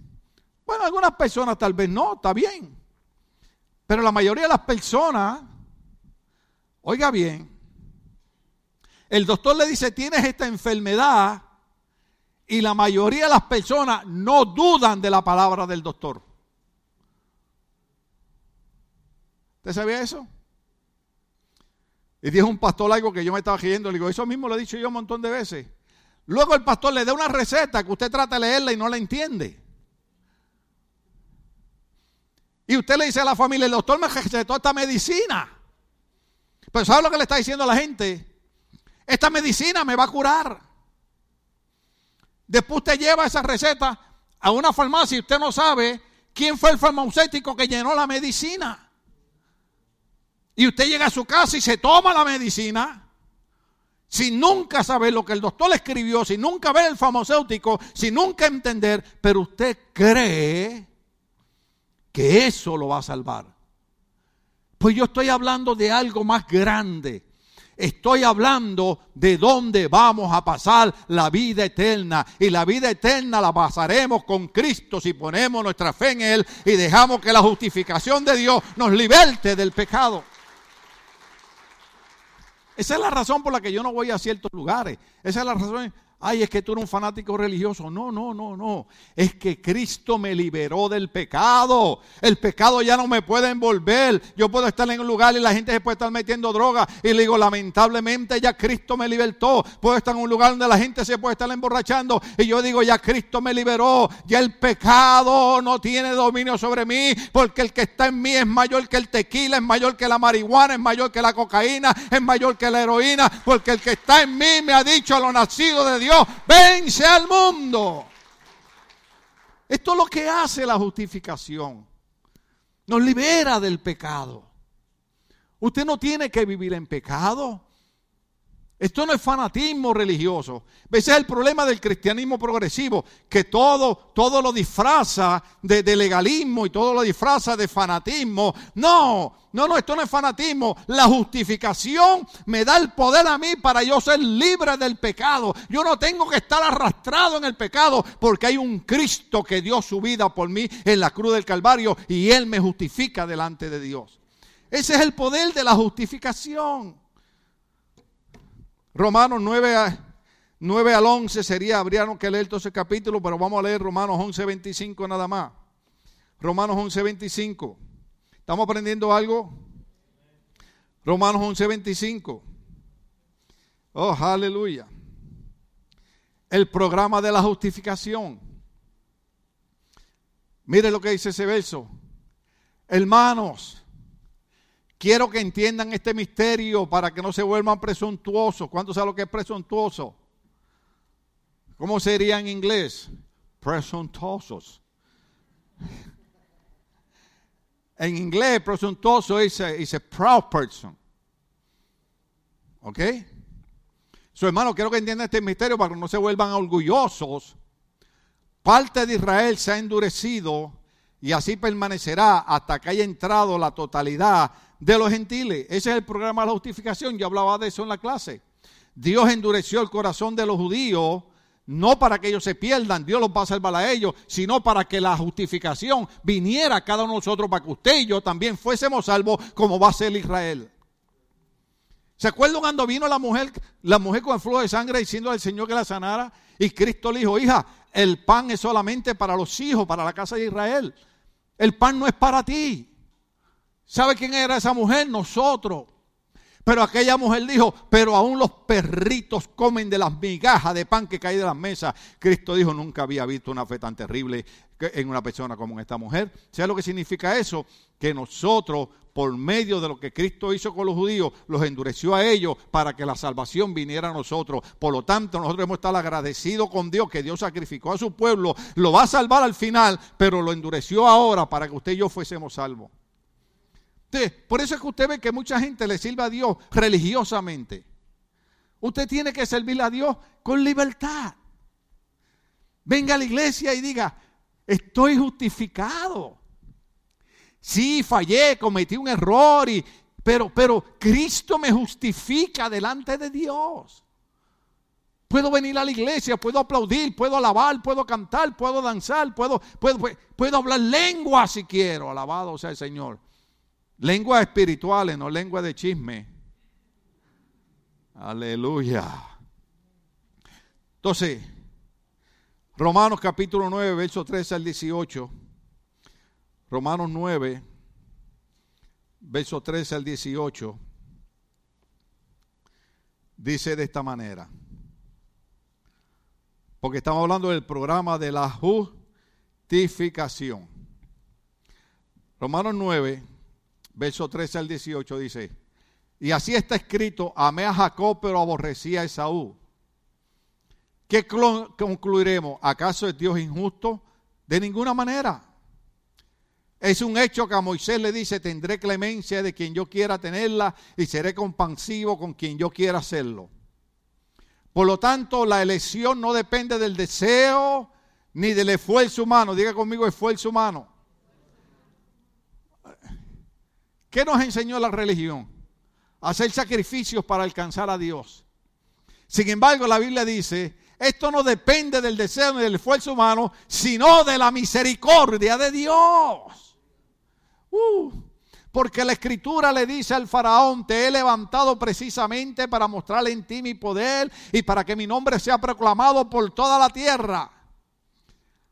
Speaker 1: Bueno, algunas personas tal vez no, está bien. Pero la mayoría de las personas, oiga bien, el doctor le dice, tienes esta enfermedad y la mayoría de las personas no dudan de la palabra del doctor. ¿Usted sabía eso? Y dijo un pastor algo que yo me estaba riendo. Le digo, eso mismo lo he dicho yo un montón de veces. Luego el pastor le da una receta que usted trata de leerla y no la entiende. Y usted le dice a la familia, el doctor me recetó esta medicina. Pero ¿sabe lo que le está diciendo a la gente? Esta medicina me va a curar. Después usted lleva esa receta a una farmacia y usted no sabe quién fue el farmacéutico que llenó la medicina. Y usted llega a su casa y se toma la medicina sin nunca saber lo que el doctor le escribió, sin nunca ver el farmacéutico, sin nunca entender, pero usted cree que eso lo va a salvar. Pues yo estoy hablando de algo más grande. Estoy hablando de dónde vamos a pasar la vida eterna. Y la vida eterna la pasaremos con Cristo si ponemos nuestra fe en Él y dejamos que la justificación de Dios nos liberte del pecado. Esa es la razón por la que yo no voy a ciertos lugares. Esa es la razón ay, es que tú eres un fanático religioso. No, no, no, no. Es que Cristo me liberó del pecado. El pecado ya no me puede envolver. Yo puedo estar en un lugar y la gente se puede estar metiendo droga. Y le digo, lamentablemente ya Cristo me libertó. Puedo estar en un lugar donde la gente se puede estar emborrachando. Y yo digo, ya Cristo me liberó. Ya el pecado no tiene dominio sobre mí. Porque el que está en mí es mayor que el tequila, es mayor que la marihuana, es mayor que la cocaína, es mayor que la heroína. Porque el que está en mí me ha dicho a lo nacido de Dios vence al mundo. Esto es lo que hace la justificación. Nos libera del pecado. Usted no tiene que vivir en pecado. Esto no es fanatismo religioso. Ese es el problema del cristianismo progresivo, que todo, todo lo disfraza de, de, legalismo y todo lo disfraza de fanatismo. No, no, no, esto no es fanatismo. La justificación me da el poder a mí para yo ser libre del pecado. Yo no tengo que estar arrastrado en el pecado porque hay un Cristo que dio su vida por mí en la cruz del Calvario y Él me justifica delante de Dios. Ese es el poder de la justificación. Romanos 9, 9 al 11 sería, habríamos que leer todo ese capítulo, pero vamos a leer Romanos 11, 25 nada más. Romanos 11, 25. ¿Estamos aprendiendo algo? Romanos 11, 25. Oh, aleluya. El programa de la justificación. Mire lo que dice ese verso. Hermanos, Quiero que entiendan este misterio para que no se vuelvan presuntuosos. ¿Cuántos saben lo que es presuntuoso? ¿Cómo sería en inglés? Presuntuosos. En inglés, presuntuoso es a, proud person. ¿Ok? Su hermano, quiero que entiendan este misterio para que no se vuelvan orgullosos. Parte de Israel se ha endurecido y así permanecerá hasta que haya entrado la totalidad de los gentiles. Ese es el programa de la justificación. Yo hablaba de eso en la clase. Dios endureció el corazón de los judíos, no para que ellos se pierdan, Dios los va a salvar a ellos, sino para que la justificación viniera a cada uno de nosotros, para que usted y yo también fuésemos salvos como va a ser Israel. ¿Se acuerdan cuando vino la mujer, la mujer con el flujo de sangre diciendo al Señor que la sanara? Y Cristo le dijo, hija, el pan es solamente para los hijos, para la casa de Israel. El pan no es para ti. ¿Sabe quién era esa mujer? Nosotros. Pero aquella mujer dijo, pero aún los perritos comen de las migajas de pan que cae de las mesas. Cristo dijo, nunca había visto una fe tan terrible en una persona como en esta mujer. ¿Sabe lo que significa eso? Que nosotros, por medio de lo que Cristo hizo con los judíos, los endureció a ellos para que la salvación viniera a nosotros. Por lo tanto, nosotros hemos estado agradecidos con Dios que Dios sacrificó a su pueblo, lo va a salvar al final, pero lo endureció ahora para que usted y yo fuésemos salvos por eso es que usted ve que mucha gente le sirve a Dios religiosamente. Usted tiene que servirle a Dios con libertad. Venga a la iglesia y diga, Estoy justificado. Sí, fallé, cometí un error, y, pero, pero Cristo me justifica delante de Dios. Puedo venir a la iglesia, puedo aplaudir, puedo alabar, puedo cantar, puedo danzar, puedo, puedo, puedo hablar lengua si quiero. Alabado sea el Señor. Lenguas espirituales, no lengua de chisme. Aleluya. Entonces, Romanos capítulo 9, verso 13 al 18. Romanos 9, verso 13 al 18. Dice de esta manera. Porque estamos hablando del programa de la justificación. Romanos 9, verso 13 al 18 dice, y así está escrito, amé a Jacob pero aborrecí a Esaú. ¿Qué concluiremos? ¿Acaso es Dios injusto? De ninguna manera. Es un hecho que a Moisés le dice, tendré clemencia de quien yo quiera tenerla y seré compasivo con quien yo quiera hacerlo. Por lo tanto, la elección no depende del deseo ni del esfuerzo humano. Diga conmigo esfuerzo humano. ¿Qué nos enseñó la religión? Hacer sacrificios para alcanzar a Dios. Sin embargo, la Biblia dice esto no depende del deseo ni del esfuerzo humano, sino de la misericordia de Dios. Uh, porque la escritura le dice al faraón, te he levantado precisamente para mostrarle en ti mi poder y para que mi nombre sea proclamado por toda la tierra.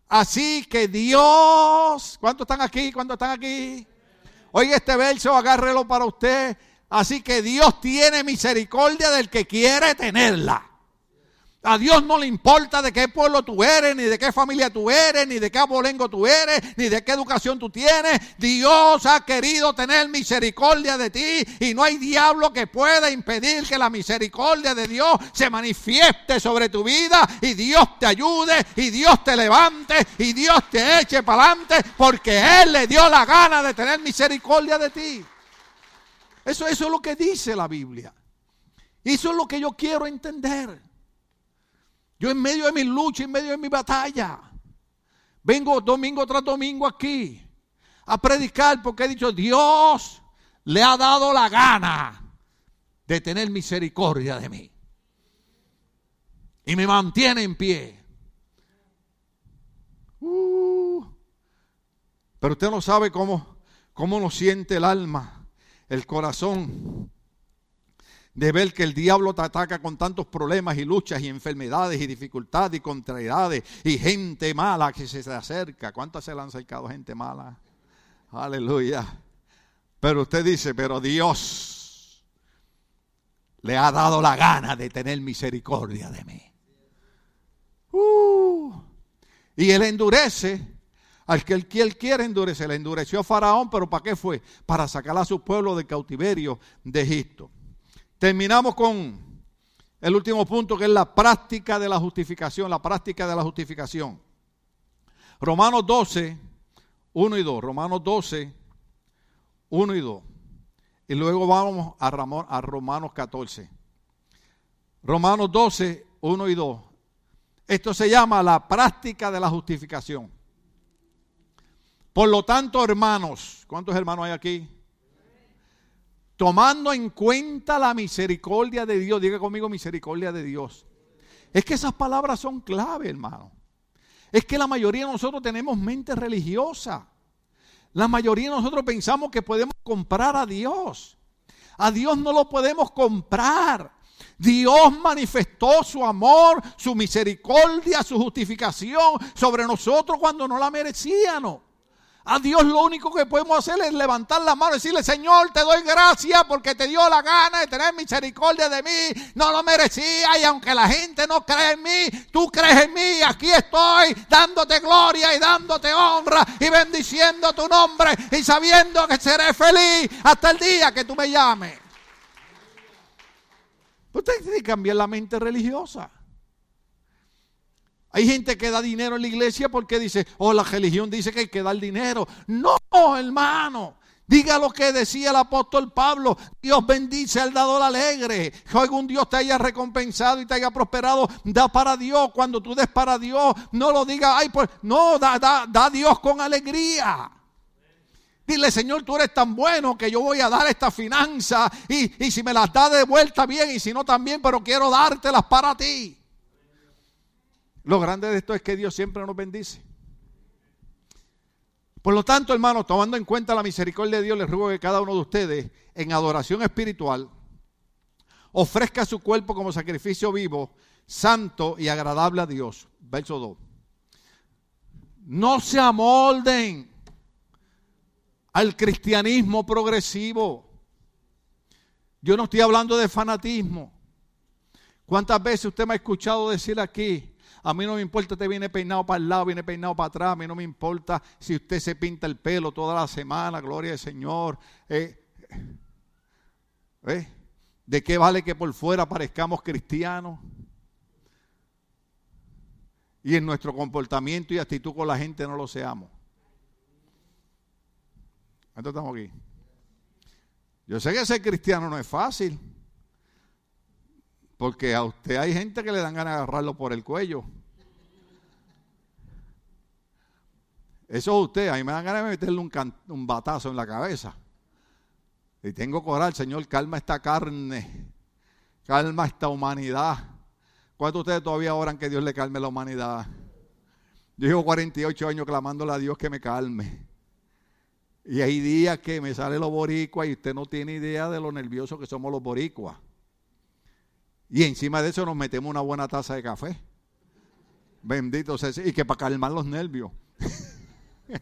Speaker 1: Así que Dios, ¿cuántos están aquí? ¿Cuántos están aquí? Oiga este verso, agárrelo para usted. Así que Dios tiene misericordia del que quiere tenerla. A Dios no le importa de qué pueblo tú eres, ni de qué familia tú eres, ni de qué abolengo tú eres, ni de qué educación tú tienes. Dios ha querido tener misericordia de ti y no hay diablo que pueda impedir que la misericordia de Dios se manifieste sobre tu vida y Dios te ayude y Dios te levante y Dios te eche para adelante porque Él le dio la gana de tener misericordia de ti. Eso, eso es lo que dice la Biblia. Eso es lo que yo quiero entender. Yo en medio de mi lucha, en medio de mi batalla, vengo domingo tras domingo aquí a predicar porque he dicho, Dios le ha dado la gana de tener misericordia de mí. Y me mantiene en pie. Uh. pero usted no sabe cómo, cómo nos siente el alma, el corazón de ver que el diablo te ataca con tantos problemas y luchas y enfermedades y dificultades y contrariedades y gente mala que se acerca. ¿Cuántas se le han acercado gente mala? Aleluya. Pero usted dice, pero Dios le ha dado la gana de tener misericordia de mí. Uh. y él endurece al que él, quiere endurecer. Le endureció a Faraón, pero ¿para qué fue? Para sacar a su pueblo del cautiverio de Egipto. Terminamos con el último punto que es la práctica de la justificación, la práctica de la justificación. Romanos 12, 1 y 2. Romanos 12, 1 y 2. Y luego vamos a, a Romanos 14. Romanos 12, 1 y 2. Esto se llama la práctica de la justificación. Por lo tanto, hermanos, ¿cuántos hermanos hay aquí? Tomando en cuenta la misericordia de Dios. Diga conmigo misericordia de Dios. Es que esas palabras son clave, hermano. Es que la mayoría de nosotros tenemos mente religiosa. La mayoría de nosotros pensamos que podemos comprar a Dios. A Dios no lo podemos comprar. Dios manifestó su amor, su misericordia, su justificación sobre nosotros cuando no la merecíamos. A Dios lo único que podemos hacer es levantar la mano y decirle, Señor, te doy gracias porque te dio la gana de tener misericordia de mí. No lo merecía y aunque la gente no cree en mí, tú crees en mí. Aquí estoy dándote gloria y dándote honra y bendiciendo tu nombre y sabiendo que seré feliz hasta el día que tú me llames. Usted tiene que cambiar la mente religiosa. Hay gente que da dinero en la iglesia porque dice, oh, la religión dice que hay que dar dinero. No, hermano. Diga lo que decía el apóstol Pablo. Dios bendice al dador alegre. Que algún Dios te haya recompensado y te haya prosperado. Da para Dios. Cuando tú des para Dios, no lo diga, ay, pues no, da, da, da Dios con alegría. Dile, Señor, tú eres tan bueno que yo voy a dar esta finanza y, y si me las da de vuelta bien y si no también, pero quiero dártelas para ti. Lo grande de esto es que Dios siempre nos bendice. Por lo tanto, hermanos, tomando en cuenta la misericordia de Dios, les ruego que cada uno de ustedes, en adoración espiritual, ofrezca su cuerpo como sacrificio vivo, santo y agradable a Dios. Verso 2. No se amolden al cristianismo progresivo. Yo no estoy hablando de fanatismo. ¿Cuántas veces usted me ha escuchado decir aquí, a mí no me importa, usted viene peinado para el lado, viene peinado para atrás. A mí no me importa si usted se pinta el pelo toda la semana, gloria al Señor. Eh, eh, ¿De qué vale que por fuera parezcamos cristianos? Y en nuestro comportamiento y actitud con la gente no lo seamos. Entonces estamos aquí. Yo sé que ser cristiano no es fácil. Porque a usted hay gente que le dan ganas de agarrarlo por el cuello. Eso es usted, a mí me dan ganas de meterle un, batazo en la cabeza. Y tengo coral, Señor, calma esta carne, calma esta humanidad. ¿Cuántos de ustedes todavía oran que Dios le calme la humanidad? Yo llevo 48 años clamándole a Dios que me calme. Y hay días que me sale los boricuas y usted no tiene idea de lo nervioso que somos los boricuas. Y encima de eso nos metemos una buena taza de café. Bendito sea. Y que para calmar los nervios.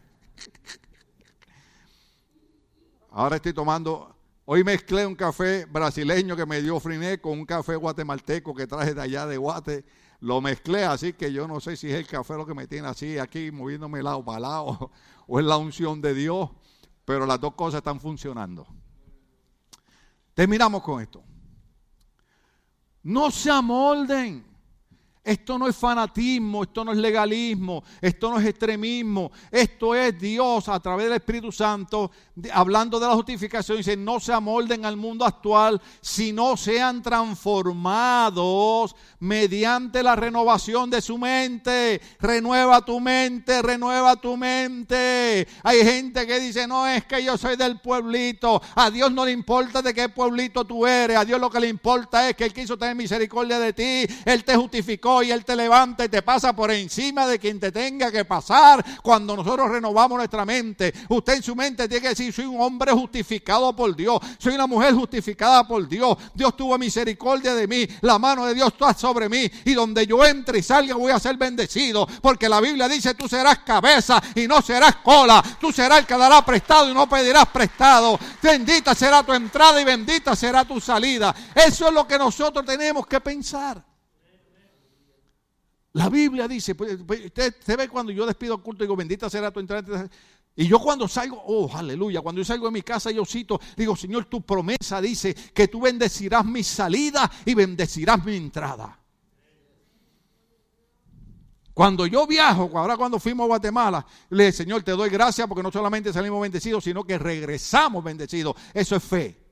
Speaker 1: Ahora estoy tomando, hoy mezclé un café brasileño que me dio Friné con un café guatemalteco que traje de allá de Guate. Lo mezclé así que yo no sé si es el café lo que me tiene así aquí moviéndome lado para lado o es la unción de Dios, pero las dos cosas están funcionando. Terminamos con esto. No se amolden esto no es fanatismo, esto no es legalismo, esto no es extremismo, esto es Dios a través del Espíritu Santo hablando de la justificación. Dice, no se amolden al mundo actual, sino sean transformados mediante la renovación de su mente. Renueva tu mente, renueva tu mente. Hay gente que dice, no es que yo soy del pueblito. A Dios no le importa de qué pueblito tú eres. A Dios lo que le importa es que Él quiso tener misericordia de ti. Él te justificó y Él te levanta y te pasa por encima de quien te tenga que pasar cuando nosotros renovamos nuestra mente. Usted en su mente tiene que decir, soy un hombre justificado por Dios, soy una mujer justificada por Dios. Dios tuvo misericordia de mí, la mano de Dios está sobre mí y donde yo entre y salga voy a ser bendecido, porque la Biblia dice, tú serás cabeza y no serás cola, tú serás el que dará prestado y no pedirás prestado. Bendita será tu entrada y bendita será tu salida. Eso es lo que nosotros tenemos que pensar. La Biblia dice, pues, pues, usted, ve cuando yo despido culto y digo, bendita será tu entrada. Y yo cuando salgo, oh, aleluya, cuando yo salgo de mi casa yo cito, digo, Señor, tu promesa dice que tú bendecirás mi salida y bendecirás mi entrada. Cuando yo viajo, ahora cuando fuimos a Guatemala, le dije, Señor, te doy gracias porque no solamente salimos bendecidos, sino que regresamos bendecidos. Eso es fe.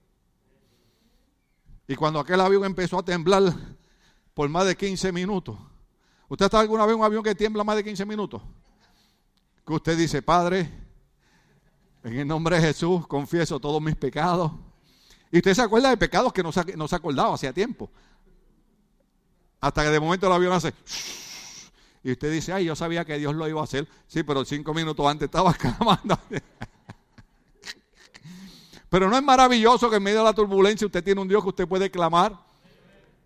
Speaker 1: Y cuando aquel avión empezó a temblar por más de 15 minutos, ¿Usted está alguna vez en un avión que tiembla más de 15 minutos? Que usted dice, Padre, en el nombre de Jesús confieso todos mis pecados. Y usted se acuerda de pecados que no se, no se acordaba hacía tiempo. Hasta que de momento el avión hace... Y usted dice, ay, yo sabía que Dios lo iba a hacer. Sí, pero cinco minutos antes estaba clamando. Pero no es maravilloso que en medio de la turbulencia usted tiene un Dios que usted puede clamar.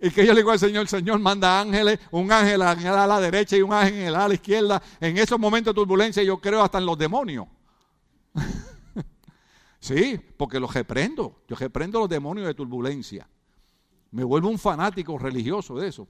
Speaker 1: Y que yo le digo al Señor, Señor manda ángeles, un ángel a la derecha y un ángel a la izquierda. En esos momentos de turbulencia yo creo hasta en los demonios. sí, porque los reprendo. Yo reprendo los demonios de turbulencia. Me vuelvo un fanático religioso de eso.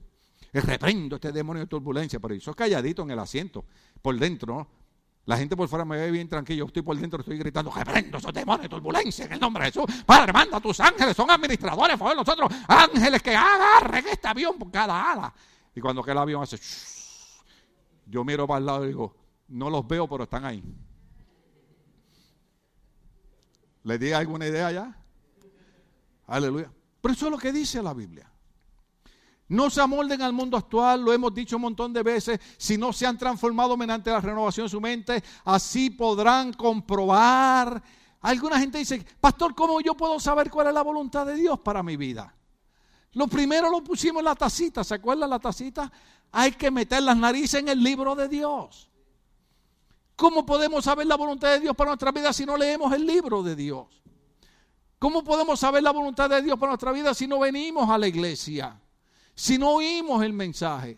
Speaker 1: reprendo este demonio de turbulencia, pero eso es calladito en el asiento, por dentro, ¿no? La gente por fuera me ve bien tranquilo. Yo estoy por dentro, estoy gritando, reprendo esos demonios de turbulencia en el nombre de Jesús. Padre, manda a tus ángeles, son administradores, por nosotros, ángeles que agarren este avión por cada ala. Y cuando aquel avión hace, yo miro para el lado y digo, no los veo, pero están ahí. ¿Le di alguna idea ya? Aleluya. Pero eso es lo que dice la Biblia. No se amolden al mundo actual, lo hemos dicho un montón de veces, si no se han transformado mediante la renovación de su mente, así podrán comprobar. Alguna gente dice, pastor, ¿cómo yo puedo saber cuál es la voluntad de Dios para mi vida? Lo primero lo pusimos en la tacita, ¿se acuerdan la tacita? Hay que meter las narices en el libro de Dios. ¿Cómo podemos saber la voluntad de Dios para nuestra vida si no leemos el libro de Dios? ¿Cómo podemos saber la voluntad de Dios para nuestra vida si no venimos a la iglesia? Si no oímos el mensaje.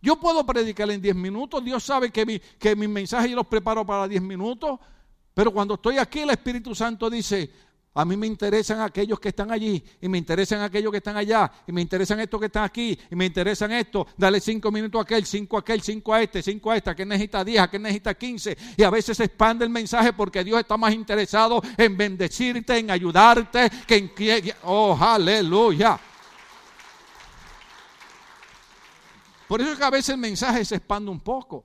Speaker 1: Yo puedo predicar en 10 minutos, Dios sabe que mi, que mis mensajes yo los preparo para 10 minutos, pero cuando estoy aquí el Espíritu Santo dice, a mí me interesan aquellos que están allí, y me interesan aquellos que están allá, y me interesan estos que están aquí, y me interesan estos. Dale cinco minutos a aquel, cinco a aquel, cinco a este, cinco a esta, que necesita diez, que necesita quince. Y a veces se expande el mensaje porque Dios está más interesado en bendecirte, en ayudarte, que en. Oh, aleluya. Por eso es que a veces el mensaje se expande un poco.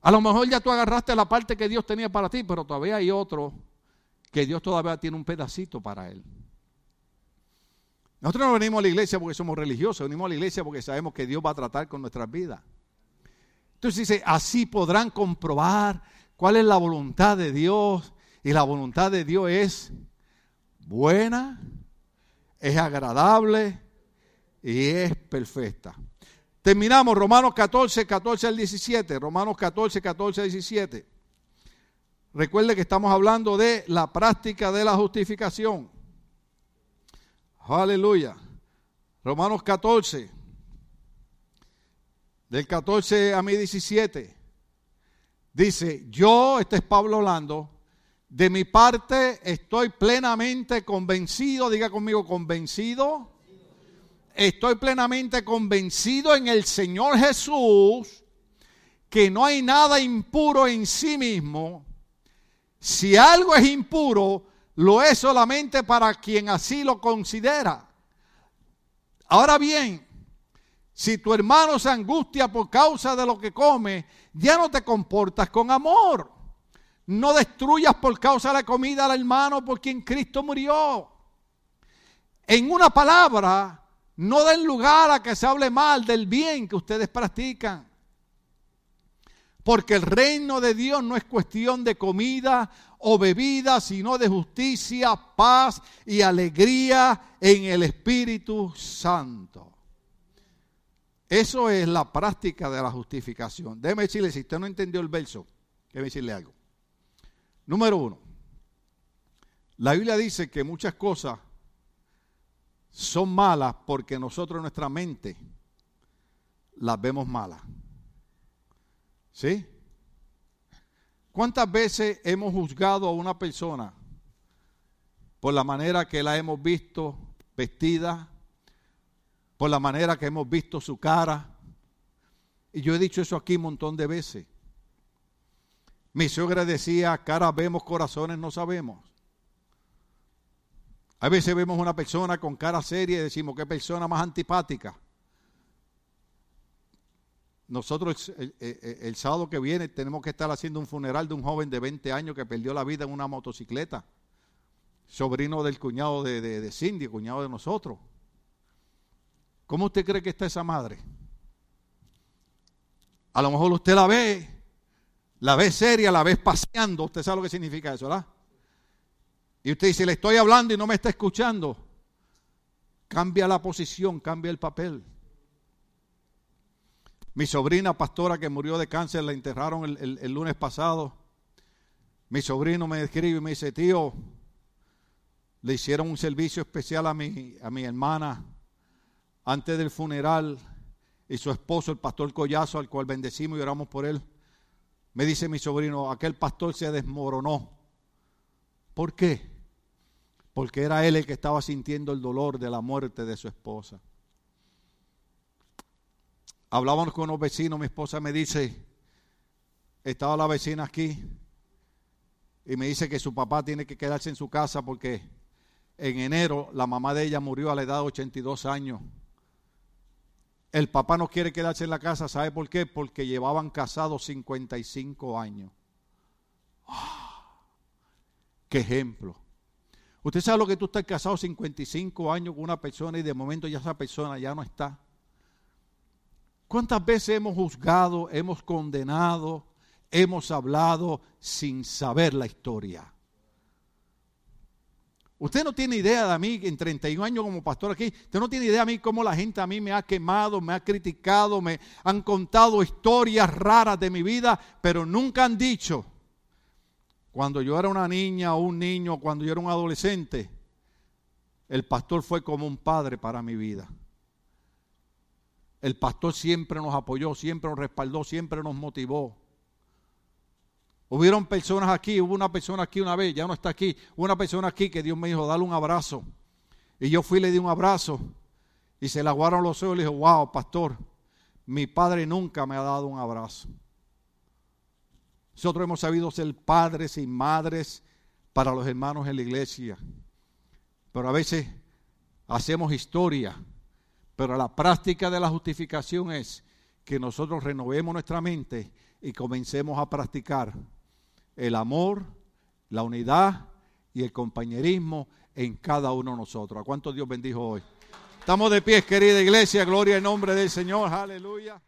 Speaker 1: A lo mejor ya tú agarraste la parte que Dios tenía para ti, pero todavía hay otro que Dios todavía tiene un pedacito para él. Nosotros no venimos a la iglesia porque somos religiosos, venimos a la iglesia porque sabemos que Dios va a tratar con nuestras vidas. Entonces dice, así podrán comprobar cuál es la voluntad de Dios. Y la voluntad de Dios es buena, es agradable y es perfecta. Terminamos Romanos 14, 14 al 17. Romanos 14, 14 al 17. Recuerde que estamos hablando de la práctica de la justificación. Aleluya. Romanos 14, del 14 a mi 17. Dice, yo, este es Pablo hablando, de mi parte estoy plenamente convencido, diga conmigo, convencido. Estoy plenamente convencido en el Señor Jesús que no hay nada impuro en sí mismo si algo es impuro, lo es solamente para quien así lo considera. Ahora bien, si tu hermano se angustia por causa de lo que come, ya no te comportas con amor. No destruyas por causa de la comida al hermano por quien Cristo murió. En una palabra, no den lugar a que se hable mal del bien que ustedes practican. Porque el reino de Dios no es cuestión de comida o bebida, sino de justicia, paz y alegría en el Espíritu Santo. Eso es la práctica de la justificación. Déjeme decirle, si usted no entendió el verso, déjeme decirle algo. Número uno, la Biblia dice que muchas cosas son malas porque nosotros nuestra mente las vemos malas. ¿Sí? ¿Cuántas veces hemos juzgado a una persona por la manera que la hemos visto vestida, por la manera que hemos visto su cara? Y yo he dicho eso aquí un montón de veces. Mi suegra decía, cara vemos, corazones no sabemos. A veces vemos una persona con cara seria y decimos, qué persona más antipática. Nosotros el, sábado que viene tenemos que estar haciendo un funeral de un joven de 20 años que perdió la vida en una motocicleta. Sobrino del cuñado de, de Cindy, cuñado de nosotros. ¿Cómo usted cree que está esa madre? A lo mejor usted la ve, la ve seria, la ve paseando. Usted sabe lo que significa eso, ¿verdad? Y usted dice, le estoy hablando y no me está escuchando. Cambia la posición, cambia el papel. Mi sobrina pastora que murió de cáncer la enterraron el, lunes pasado. Mi sobrino me escribe y me dice, tío, le hicieron un servicio especial a mi, a mi hermana antes del funeral y su esposo, el pastor Collazo, al cual bendecimos y oramos por él. Me dice mi sobrino, aquel pastor se desmoronó. ¿Por qué? Porque era él el que estaba sintiendo el dolor de la muerte de su esposa. Hablábamos con unos vecinos, mi esposa me dice, estaba la vecina aquí y me dice que su papá tiene que quedarse en su casa porque en enero la mamá de ella murió a la edad de 82 años. El papá no quiere quedarse en la casa, ¿sabe por qué? Porque llevaban casados 55 años. Qué ejemplo. Usted sabe lo que tú estás casado 55 años con una persona y de momento ya esa persona ya no está. ¿Cuántas veces hemos juzgado, hemos condenado, hemos hablado sin saber la historia? Usted no tiene idea de mí, en 31 años como pastor aquí, usted no tiene idea de mí cómo la gente a mí me ha quemado, me ha criticado, me han contado historias raras de mi vida, pero nunca han dicho, cuando yo era una niña o un niño, cuando yo era un adolescente, el pastor fue como un padre para mi vida. El pastor siempre nos apoyó, siempre nos respaldó, siempre nos motivó. Hubieron personas aquí, hubo una persona aquí una vez, ya no está aquí, hubo una persona aquí que Dios me dijo, dale un abrazo. Y yo fui y le di un abrazo y se le aguaron los ojos y le dije, wow, pastor, mi padre nunca me ha dado un abrazo. Nosotros hemos sabido ser padres y madres para los hermanos en la iglesia. Pero a veces hacemos historia. Pero la práctica de la justificación es que nosotros renovemos nuestra mente y comencemos a practicar el amor, la unidad y el compañerismo en cada uno de nosotros. ¿A cuánto Dios bendijo hoy? Estamos de pie, querida iglesia, gloria en nombre del Señor, aleluya.